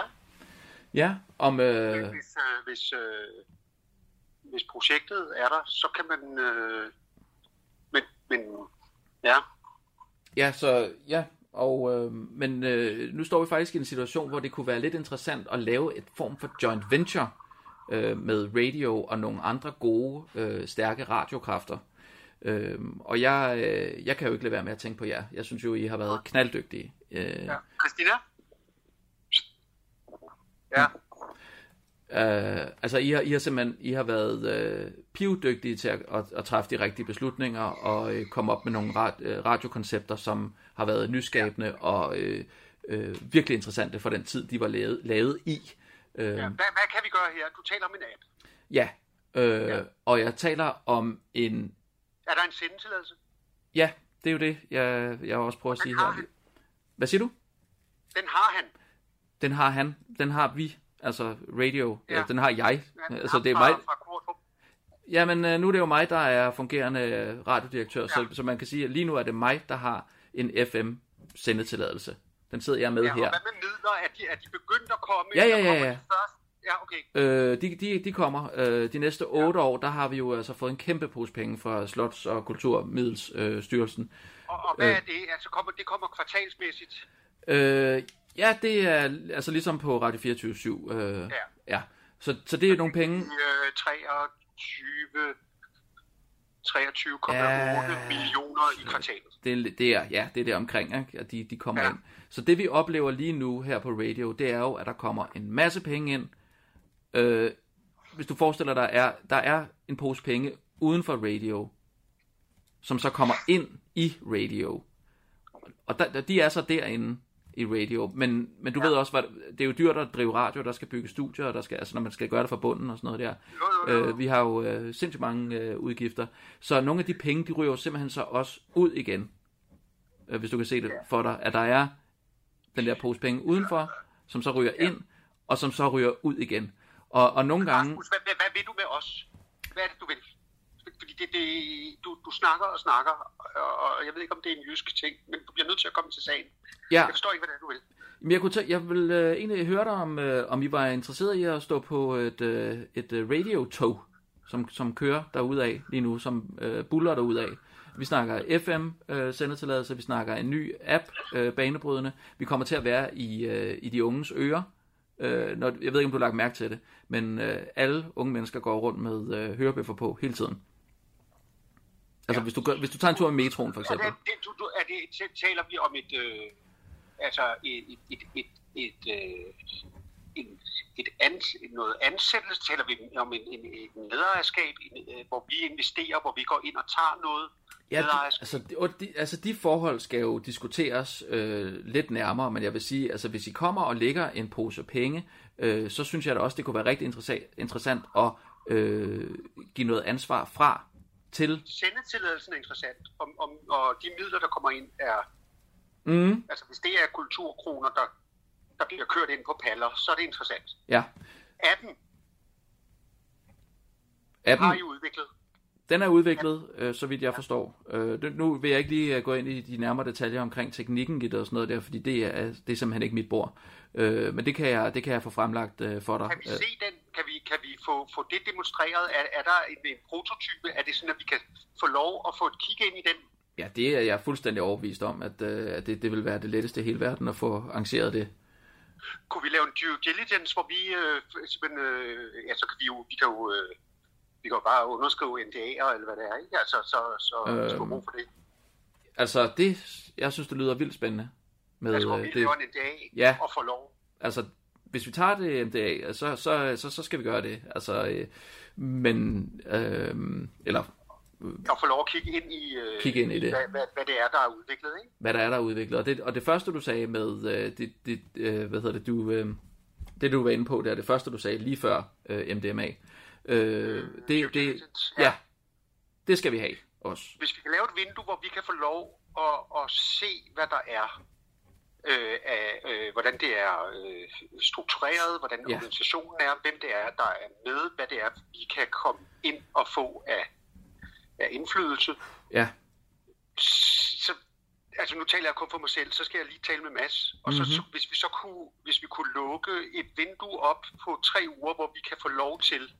Speaker 6: Ja, om... Øh,
Speaker 9: Hvis, øh, hvis, øh, hvis projektet er der, så kan man... Øh, men, men ja,
Speaker 6: Ja, så ja, og, øh, men øh, nu står vi faktisk i en situation, hvor det kunne være lidt interessant at lave et form for joint venture øh, med radio og nogle andre gode, øh, stærke radiokræfter. Øh, og jeg, øh, jeg kan jo ikke lade være med at tænke på jer. Jeg synes jo, I har været knalddygtige. Øh,
Speaker 9: ja. Christina? Ja.
Speaker 6: Øh, altså, I har, I har simpelthen I har været øh, pivdygtige til at, at, at træffe de rigtige beslutninger og øh, komme op med nogle rad, øh, radiokoncepter, som har været nyskabende og øh, øh, virkelig interessante for den tid, de var lavet, lavet i. Øh,
Speaker 9: ja. Hvad, hvad kan vi gøre her? Du taler om en app.
Speaker 6: ja. Øh,
Speaker 9: Ja.
Speaker 6: Og jeg taler om en...
Speaker 9: Er der en sendetilladelse?
Speaker 6: Ja, det er jo det, jeg, jeg også prøver at
Speaker 9: Den
Speaker 6: sige
Speaker 9: har
Speaker 6: her.
Speaker 9: han.
Speaker 6: Hvad siger du?
Speaker 9: Den har han.
Speaker 6: Den har han. Den har vi. Altså radio.
Speaker 9: Ja.
Speaker 6: Ja. Den har jeg.
Speaker 9: Ja,
Speaker 6: Altså, det er mig,
Speaker 9: Fra.
Speaker 6: Jamen, øh, nu er det jo mig, der er fungerende øh, radiodirektør, ja. Så, så man kan sige, at lige nu er det mig, der har en FM-sendetilladelse. Den sidder jeg med
Speaker 9: Ja, og
Speaker 6: her.
Speaker 9: hvad med midler? Er de, er de begyndt at komme?
Speaker 6: Ja, ja, ja, ja.
Speaker 9: de først? Ja, okay.
Speaker 6: Øh, de, de, de kommer. Øh, de næste otte år, der har vi jo altså fået en kæmpe pose penge fra Slots- og Kulturmiddelsstyrelsen. Øh.
Speaker 9: Og, og hvad
Speaker 6: Øh.
Speaker 9: er det? Altså, kommer, det kommer kvartalsmæssigt?
Speaker 6: øh, ja, det er altså ligesom på Radio 24 øh,
Speaker 9: Ja.
Speaker 6: ja. Så, så det er nogle penge.
Speaker 9: Øh, 23... 23,8
Speaker 6: Ja.
Speaker 9: millioner i kvartalet.
Speaker 6: Det, det er, ja, det er der omkring, ikke? at de, de kommer ja.
Speaker 9: Ja.
Speaker 6: ind. Så det vi oplever lige nu her på radio, det er jo, at der kommer en masse penge ind. Øh, hvis du forestiller dig, er, der er en pose penge uden for radio, som så kommer ind i radio. Og der, de er så derinde i radio. Men, men du ja. ved også, hvad, det er jo dyrt at drive radio, der skal bygge studier, og der skal, altså når man skal gøre det fra bunden og sådan noget der.
Speaker 9: Jo, jo, jo.
Speaker 6: Øh, vi har jo øh, sindssygt mange øh, udgifter. Så nogle af de penge, de ryger jo simpelthen så også ud igen. Øh, hvis du kan se det for dig, at der er den der pose penge udenfor, som så ryger ind, og som så ryger ud igen. Og, og nogle gange...
Speaker 9: Rasmus, hvad, hvad, hvad vil du med os? Hvad er det, du vil? Fordi det, det, du, du snakker og snakker, og, jeg ved ikke, om det er en jysk ting, men du bliver nødt til at komme til sagen.
Speaker 6: Ja,
Speaker 9: Jeg forstår ikke, hvad det er, du vil.
Speaker 6: men jeg, kunne tage, jeg vil øh, egentlig høre dig, om, øh, om I var interesseret i at stå på et, øh, et øh, radiotog, som, som kører derudad lige nu, som øh, buller derudad. Vi snakker FM-sendetilladelse, vi snakker en ny app, øh, banebrydende. Vi kommer til at være i, øh, i de unges ører. Øh, når, jeg ved ikke, om du har lagt mærke til det, men øh, alle unge mennesker går rundt med øh, hørebøffer på hele tiden. Altså, ja. hvis, du, gør, hvis du tager en tur i metroen, for
Speaker 9: Er
Speaker 6: eksempel.
Speaker 9: det, det, du, du, er det, taler vi om et, øh, altså et, et, et, et, et, øh, en, et ans, noget ansættelse, taler vi om en, en, et medejerskab, en, øh, hvor vi investerer, hvor vi går ind og tager noget
Speaker 6: Ja, de, altså, de, altså de forhold skal jo diskuteres øh, lidt nærmere, men jeg vil sige, altså hvis I kommer og lægger en pose penge, øh, så synes jeg da også, det kunne være rigtig interessant, interessant at øh, give noget ansvar fra til.
Speaker 9: Sendetilladelsen er interessant, om, om, og de midler, der kommer ind, er,
Speaker 6: Mm,
Speaker 9: altså hvis det er kulturkroner, der, der bliver kørt ind på paller, så er det interessant.
Speaker 6: ja,
Speaker 9: Appen
Speaker 6: appen,
Speaker 9: har I udviklet.
Speaker 6: Den er udviklet, øh, så vidt jeg forstår. Øh, nu vil jeg ikke lige øh, gå ind i de nærmere detaljer omkring teknikken i det og sådan noget der, fordi det er, det er simpelthen ikke mit bord. Øh, men det kan, jeg, det kan jeg få fremlagt øh, for dig.
Speaker 9: Kan vi
Speaker 6: Øh,
Speaker 9: se den? Kan vi, kan vi få, få det demonstreret? Er, er der en, en prototype? Er det sådan, at vi kan få lov at få et kig ind i den?
Speaker 6: Ja, det er jeg fuldstændig overbevist om, at, øh, at det, det vil være det letteste i hele verden at få arrangeret det.
Speaker 9: Kunne vi lave en due diligence, hvor vi øh, simpelthen, øh, ja, så kan vi jo, vi kan jo, øh, vi kan jo bare underskrive NDA'er, eller hvad det er, ikke? Altså, så, så øh, skal brug for det.
Speaker 6: Altså, det, jeg synes, det lyder vildt spændende. Med,
Speaker 9: Altså, hvor
Speaker 6: øh,
Speaker 9: vi
Speaker 6: det,
Speaker 9: laver en NDA
Speaker 6: Ja.
Speaker 9: og får lov.
Speaker 6: altså, hvis vi tager det MDA, så, så, så, så skal vi gøre det. Altså, øh, men, øh, eller
Speaker 9: Og få lov at kigge ind i, øh,
Speaker 6: Kigge ind i det.
Speaker 9: Hvad, hvad, hvad det er, der er udviklet, ikke?
Speaker 6: hvad der er, der er udviklet. Og det, og det første, du sagde med, øh, det, det, øh, hvad hedder det, du, øh, det du var inde på, det er det første, du sagde lige før øh, MDMA. Øh, det, det,
Speaker 9: diligence,
Speaker 6: ja, det skal vi have også.
Speaker 9: Hvis vi kan lave et vindue, hvor vi kan få lov at, at se, hvad der er, øh, af, øh, hvordan det er øh, struktureret, hvordan
Speaker 6: Ja.
Speaker 9: organisationen er, hvem det er, der er med, hvad det er, vi kan komme ind og få af, af indflydelse.
Speaker 6: Ja,
Speaker 9: Så, altså nu taler jeg kun for mig selv, så skal jeg lige tale med Mads. Og så,
Speaker 6: Mhm.
Speaker 9: så hvis vi så kunne, hvis vi kunne lukke et vindue op på tre uger, hvor vi kan få lov til,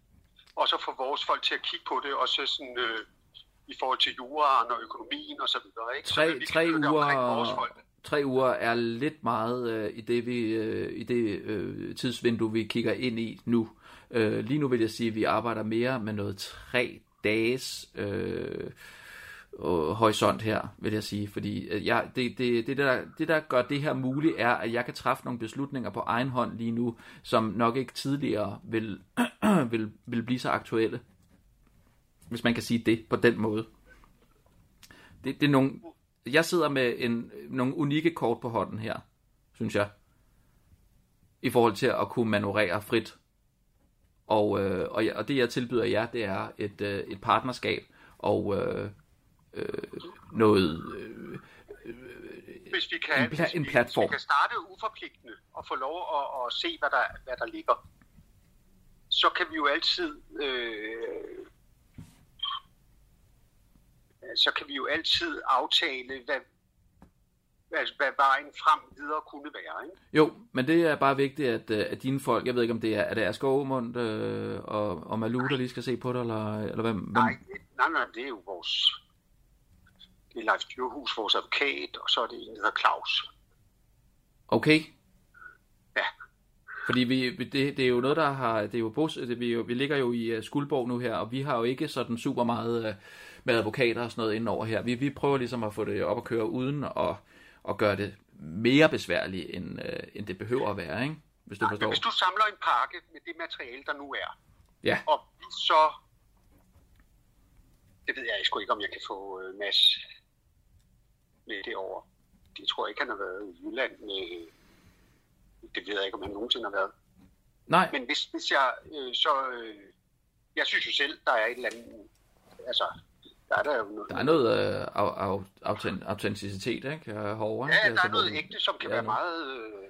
Speaker 9: og så få vores folk til at kigge på det, og så sådan øh, i forhold til juraen og økonomien og så videre. Ikke? så
Speaker 6: tre,
Speaker 9: vil vi
Speaker 6: tre, uger, tre uger er lidt meget øh, i det, vi, øh, i det øh, tidsvindue, vi kigger ind i nu. Øh, lige nu vil jeg sige, at vi arbejder mere med noget tre dages øh, Øh, horisont her, vil jeg sige. Fordi øh, jeg, det, det, det, der, det, der gør det her muligt, er, at jeg kan træffe nogle beslutninger på egen hånd lige nu, som nok ikke tidligere vil, vil, vil blive så aktuelle. Hvis man kan sige det på den måde. Det, det er nogle, jeg sidder med en, nogle unikke kort på hånden her, synes jeg. I forhold til at kunne manøvrere frit. Og, øh, og, jeg, og det jeg tilbyder jer, det er et, øh, et partnerskab og øh, øh, noget... Øh,
Speaker 9: Hvis vi kan,
Speaker 6: en pla- en platform.
Speaker 9: Hvis vi kan starte uforpligtende og få lov at, at se, hvad der, hvad der ligger, så kan vi jo altid... Øh, så kan vi jo altid aftale, hvad, altså, hvad vejen frem videre kunne være. Ikke?
Speaker 6: jo, men det er bare vigtigt, at, øh, at dine folk, jeg ved ikke om det er, er det Asger Aumund øh, og, og Malou, der lige skal se på det, eller, eller hvem? hvem?
Speaker 9: Nej, nej, nej, det er jo vores... Det er Leif Dyrhus, vores advokat, og så er det en, der hedder Claus.
Speaker 6: Okay.
Speaker 9: Ja.
Speaker 6: Fordi vi, det, det er jo noget, der har... Det er jo, bos, det, vi, jo, vi ligger jo i uh, Skuldborg nu her, og vi har jo ikke sådan super meget uh, med advokater og sådan noget indover her. Vi, vi prøver ligesom at få det op at køre uden at, at gøre det mere besværligt, end, uh, end det behøver at være, ikke? Hvis du
Speaker 9: Nej,
Speaker 6: forstår.
Speaker 9: hvis du samler en pakke med det materiale, der nu er,
Speaker 6: Ja,
Speaker 9: og så... Det ved jeg sgu ikke, om jeg kan få uh, Mads med det over. Det tror jeg ikke, han har været i Jylland med... Det ved jeg ikke, om han nogensinde har været.
Speaker 6: nej,
Speaker 9: Men hvis, hvis jeg øh, så... Øh, jeg synes jo selv, der er et eller andet... Altså, der er der jo noget...
Speaker 6: der er noget uh, au, au, autent, autenticitet, ikke? Herovre, ikke?
Speaker 9: Ja, der
Speaker 6: Altså,
Speaker 9: er noget ægte, som kan
Speaker 6: Ja,
Speaker 9: være meget øh,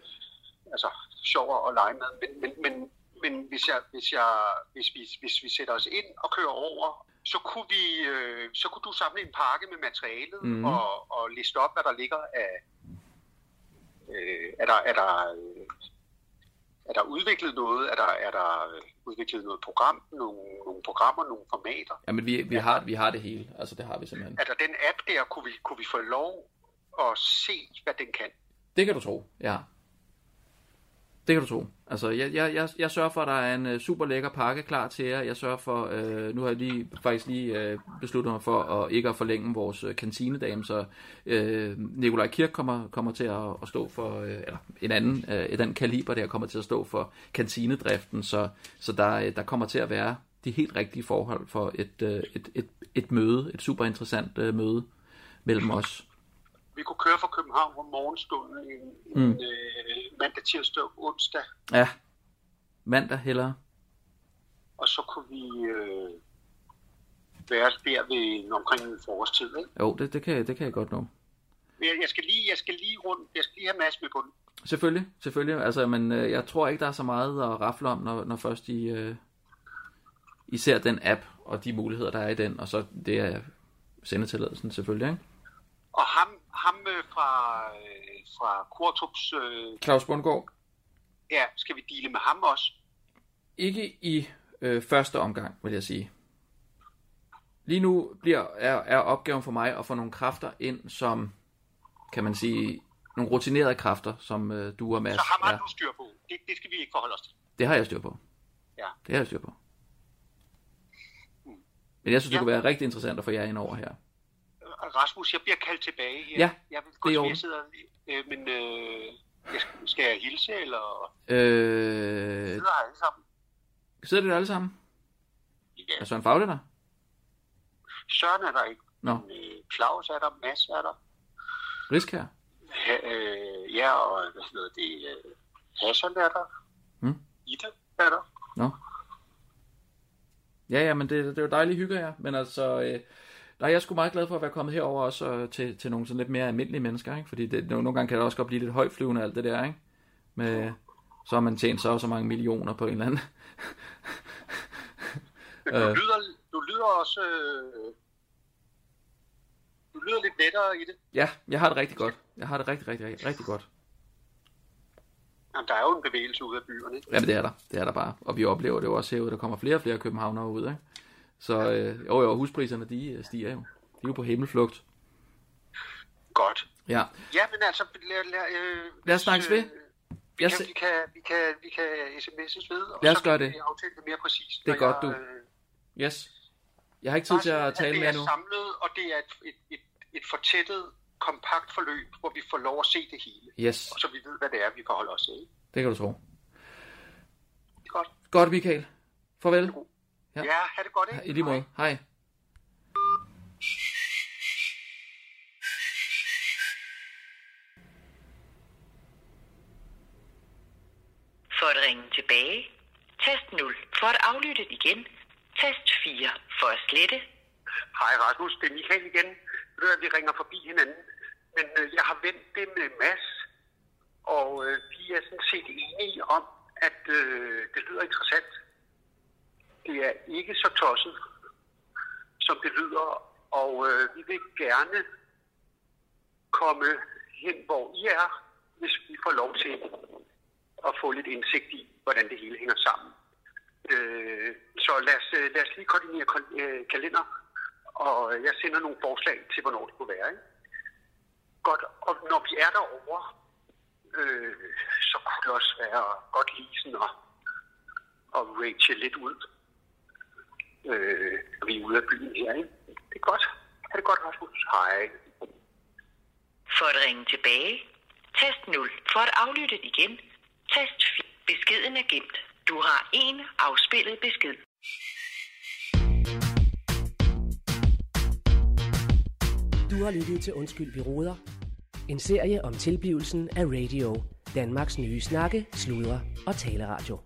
Speaker 9: altså, sjovere at lege med. Men, men, men men hvis, jeg, hvis, jeg, hvis, vi, hvis vi sætter os ind og kører over, så kunne, vi, øh, så kunne du samle en pakke med materialet mm. og, og liste op, hvad der ligger af... Øh, er, der, er, der, øh, er der udviklet noget? Er der, er der udviklet noget program? Nogle, nogle programmer, nogle formater?
Speaker 6: Jamen, vi, vi, har, vi har det hele. Altså, det har vi simpelthen.
Speaker 9: Altså den app der, kunne vi, kunne vi få lov at se, hvad den kan?
Speaker 6: Det kan du tro, ja. Det kan du tro. Altså, jeg, jeg, jeg, jeg sørger for, at der er en uh, super lækker pakke klar til jer. Jeg sørger for, uh, nu har jeg lige, faktisk lige uh, besluttet mig for at ikke at forlænge vores uh, kantinedame, så uh, Nikolaj Kirk kommer, kommer til at, at stå for, uh, eller en anden, uh, den kaliber der kommer til at stå for kantinedriften, så, så der, uh, der kommer til at være de helt rigtige forhold for et, uh, et, et, et møde, et super interessant uh, møde mellem os.
Speaker 9: Vi kunne køre fra København om morgenstunden en, mm. en øh, mandag, tirsdag og onsdag,
Speaker 6: Ja, mandag hellere.
Speaker 9: og så kunne vi øh, være der ved omkring forårstid. Ikke?
Speaker 6: Jo, det, det, kan, det kan jeg godt nå.
Speaker 9: Jeg, jeg, skal lige, jeg skal lige rundt, jeg skal lige have Mads med på den.
Speaker 6: Selvfølgelig, selvfølgelig. Altså, men øh, jeg tror ikke, der er så meget at rafle om, når, når først I, øh, I ser den app og de muligheder, der er i den, og så det er sendetilladelsen selvfølgelig, ikke?
Speaker 9: Og ham, ham øh, fra, øh, fra Kortrups, øh,
Speaker 6: Claus Bundgaard,
Speaker 9: ja, skal vi dele med ham også?
Speaker 6: ikke i øh, første omgang, vil jeg sige. Lige nu bliver, er, er opgaven for mig at få nogle kræfter ind, som, kan man sige, nogle rutinerede kræfter, som øh, du og Mads
Speaker 9: Så har
Speaker 6: er.
Speaker 9: du styr på. Det, det skal vi ikke forholde os til.
Speaker 6: Det har jeg styr på.
Speaker 9: Ja.
Speaker 6: Det har jeg styr på. Men jeg synes, det
Speaker 9: Ja.
Speaker 6: kunne være rigtig interessant at få jer ind over her.
Speaker 9: Rasmus, jeg bliver kaldt tilbage her.
Speaker 6: Ja,
Speaker 9: jeg vil gå
Speaker 6: det er
Speaker 9: jeg sidder, øh, men øh, jeg, skal- jeg hilse, eller
Speaker 6: Øh,
Speaker 9: sidder her alle sammen?
Speaker 6: sidder det alle sammen?
Speaker 9: Ja,
Speaker 6: Er Søren Fagle der?
Speaker 9: Søren er der ikke.
Speaker 6: Nå,
Speaker 9: Men, øh, Claus er der, Mads er der.
Speaker 6: Riskær.
Speaker 9: Ha, øh, ja, og hvad hedder det, øh, Hassan er der.
Speaker 6: Mm.
Speaker 9: Ida er der.
Speaker 6: Nå. Ja, ja, men det, det er jo dejligt hygge jer. Men altså, øh, der er jeg sgu meget glad for at være kommet herover også øh, til, til nogle sådan lidt mere almindelige mennesker, ikke? Fordi det, nogle gange kan det også godt blive lidt højflyvende alt det der, ikke? Med, så har man tjent så og så mange millioner på en eller anden.
Speaker 9: Men du,
Speaker 6: Øh.
Speaker 9: lyder, du lyder også... Øh, du lyder lidt lettere i det.
Speaker 6: ja, jeg har det rigtig godt. Jeg har det rigtig, rigtig, rigtig, rigtig godt.
Speaker 9: Jamen, der er jo en bevægelse ud af byerne. ikke?
Speaker 6: Jamen det er der, det er der bare. Og vi oplever det jo også herude, der kommer flere og flere københavnere ud, ikke? Så øh, jo, jo, huspriserne, de øh, stiger jo. De er jo på himmelflugt.
Speaker 9: Godt.
Speaker 6: Ja,
Speaker 9: Ja, men altså... Lad, lad, øh,
Speaker 6: Lad os snakkes
Speaker 9: øh,
Speaker 6: ved.
Speaker 9: Vi
Speaker 6: Jeg
Speaker 9: kan, vi, kan, vi, kan, vi kan sms'es ved, og
Speaker 6: Lad os
Speaker 9: så
Speaker 6: gøre
Speaker 9: kan
Speaker 6: det.
Speaker 9: vi aftale det mere præcist.
Speaker 6: Det er godt,
Speaker 9: jeg,
Speaker 6: du.
Speaker 9: øh,
Speaker 6: yes. Jeg har ikke tid til at tale
Speaker 9: det
Speaker 6: mere
Speaker 9: er
Speaker 6: nu.
Speaker 9: samlet, og det er et, et, et, et fortættet, kompakt forløb, hvor vi får lov at se det hele.
Speaker 6: Yes,
Speaker 9: Og så vi ved, hvad det er, vi forholder os til.
Speaker 6: det kan du tro.
Speaker 9: Det er godt.
Speaker 6: Godt, Michael. Farvel. Ja.
Speaker 9: Ja, ja have det godt, ikke?
Speaker 6: I lige måde. Hej.
Speaker 10: For at ringe tilbage, tast 0. For at aflytte igen, tast 4. For at slette,
Speaker 9: Hej Rasmus, det er Michael igen. Ved du, at vi ringer forbi hinanden. Men øh, jeg har vendt det med Mads, og øh, vi er sådan set enige om, at øh, det lyder interessant. Det er ikke så tosset, som det lyder, og øh, vi vil gerne komme hen, hvor I er, hvis vi får lov til at få lidt indsigt i, hvordan det hele hænger sammen. Øh, så lad os, øh, lad os lige koordinere øh, kalender, og jeg sender nogle forslag til, hvornår det kunne være. Ikke? Godt, og når vi er derovre, øh, så kunne det også være godt lige sådan at, at rage lidt ud, øh, vi er ude af byen her. Ikke? Det er godt. Ha' det godt, Rasmus. Hej.
Speaker 10: for at ringe tilbage, tast 0. For at aflytte igen, tast 4. Beskeden er gemt. Du har en afspillet besked.
Speaker 1: Du har lyttet til Undskyld, vi råder. En serie om tilblivelsen af radio. Danmarks nye snakke, sludre og taleradio.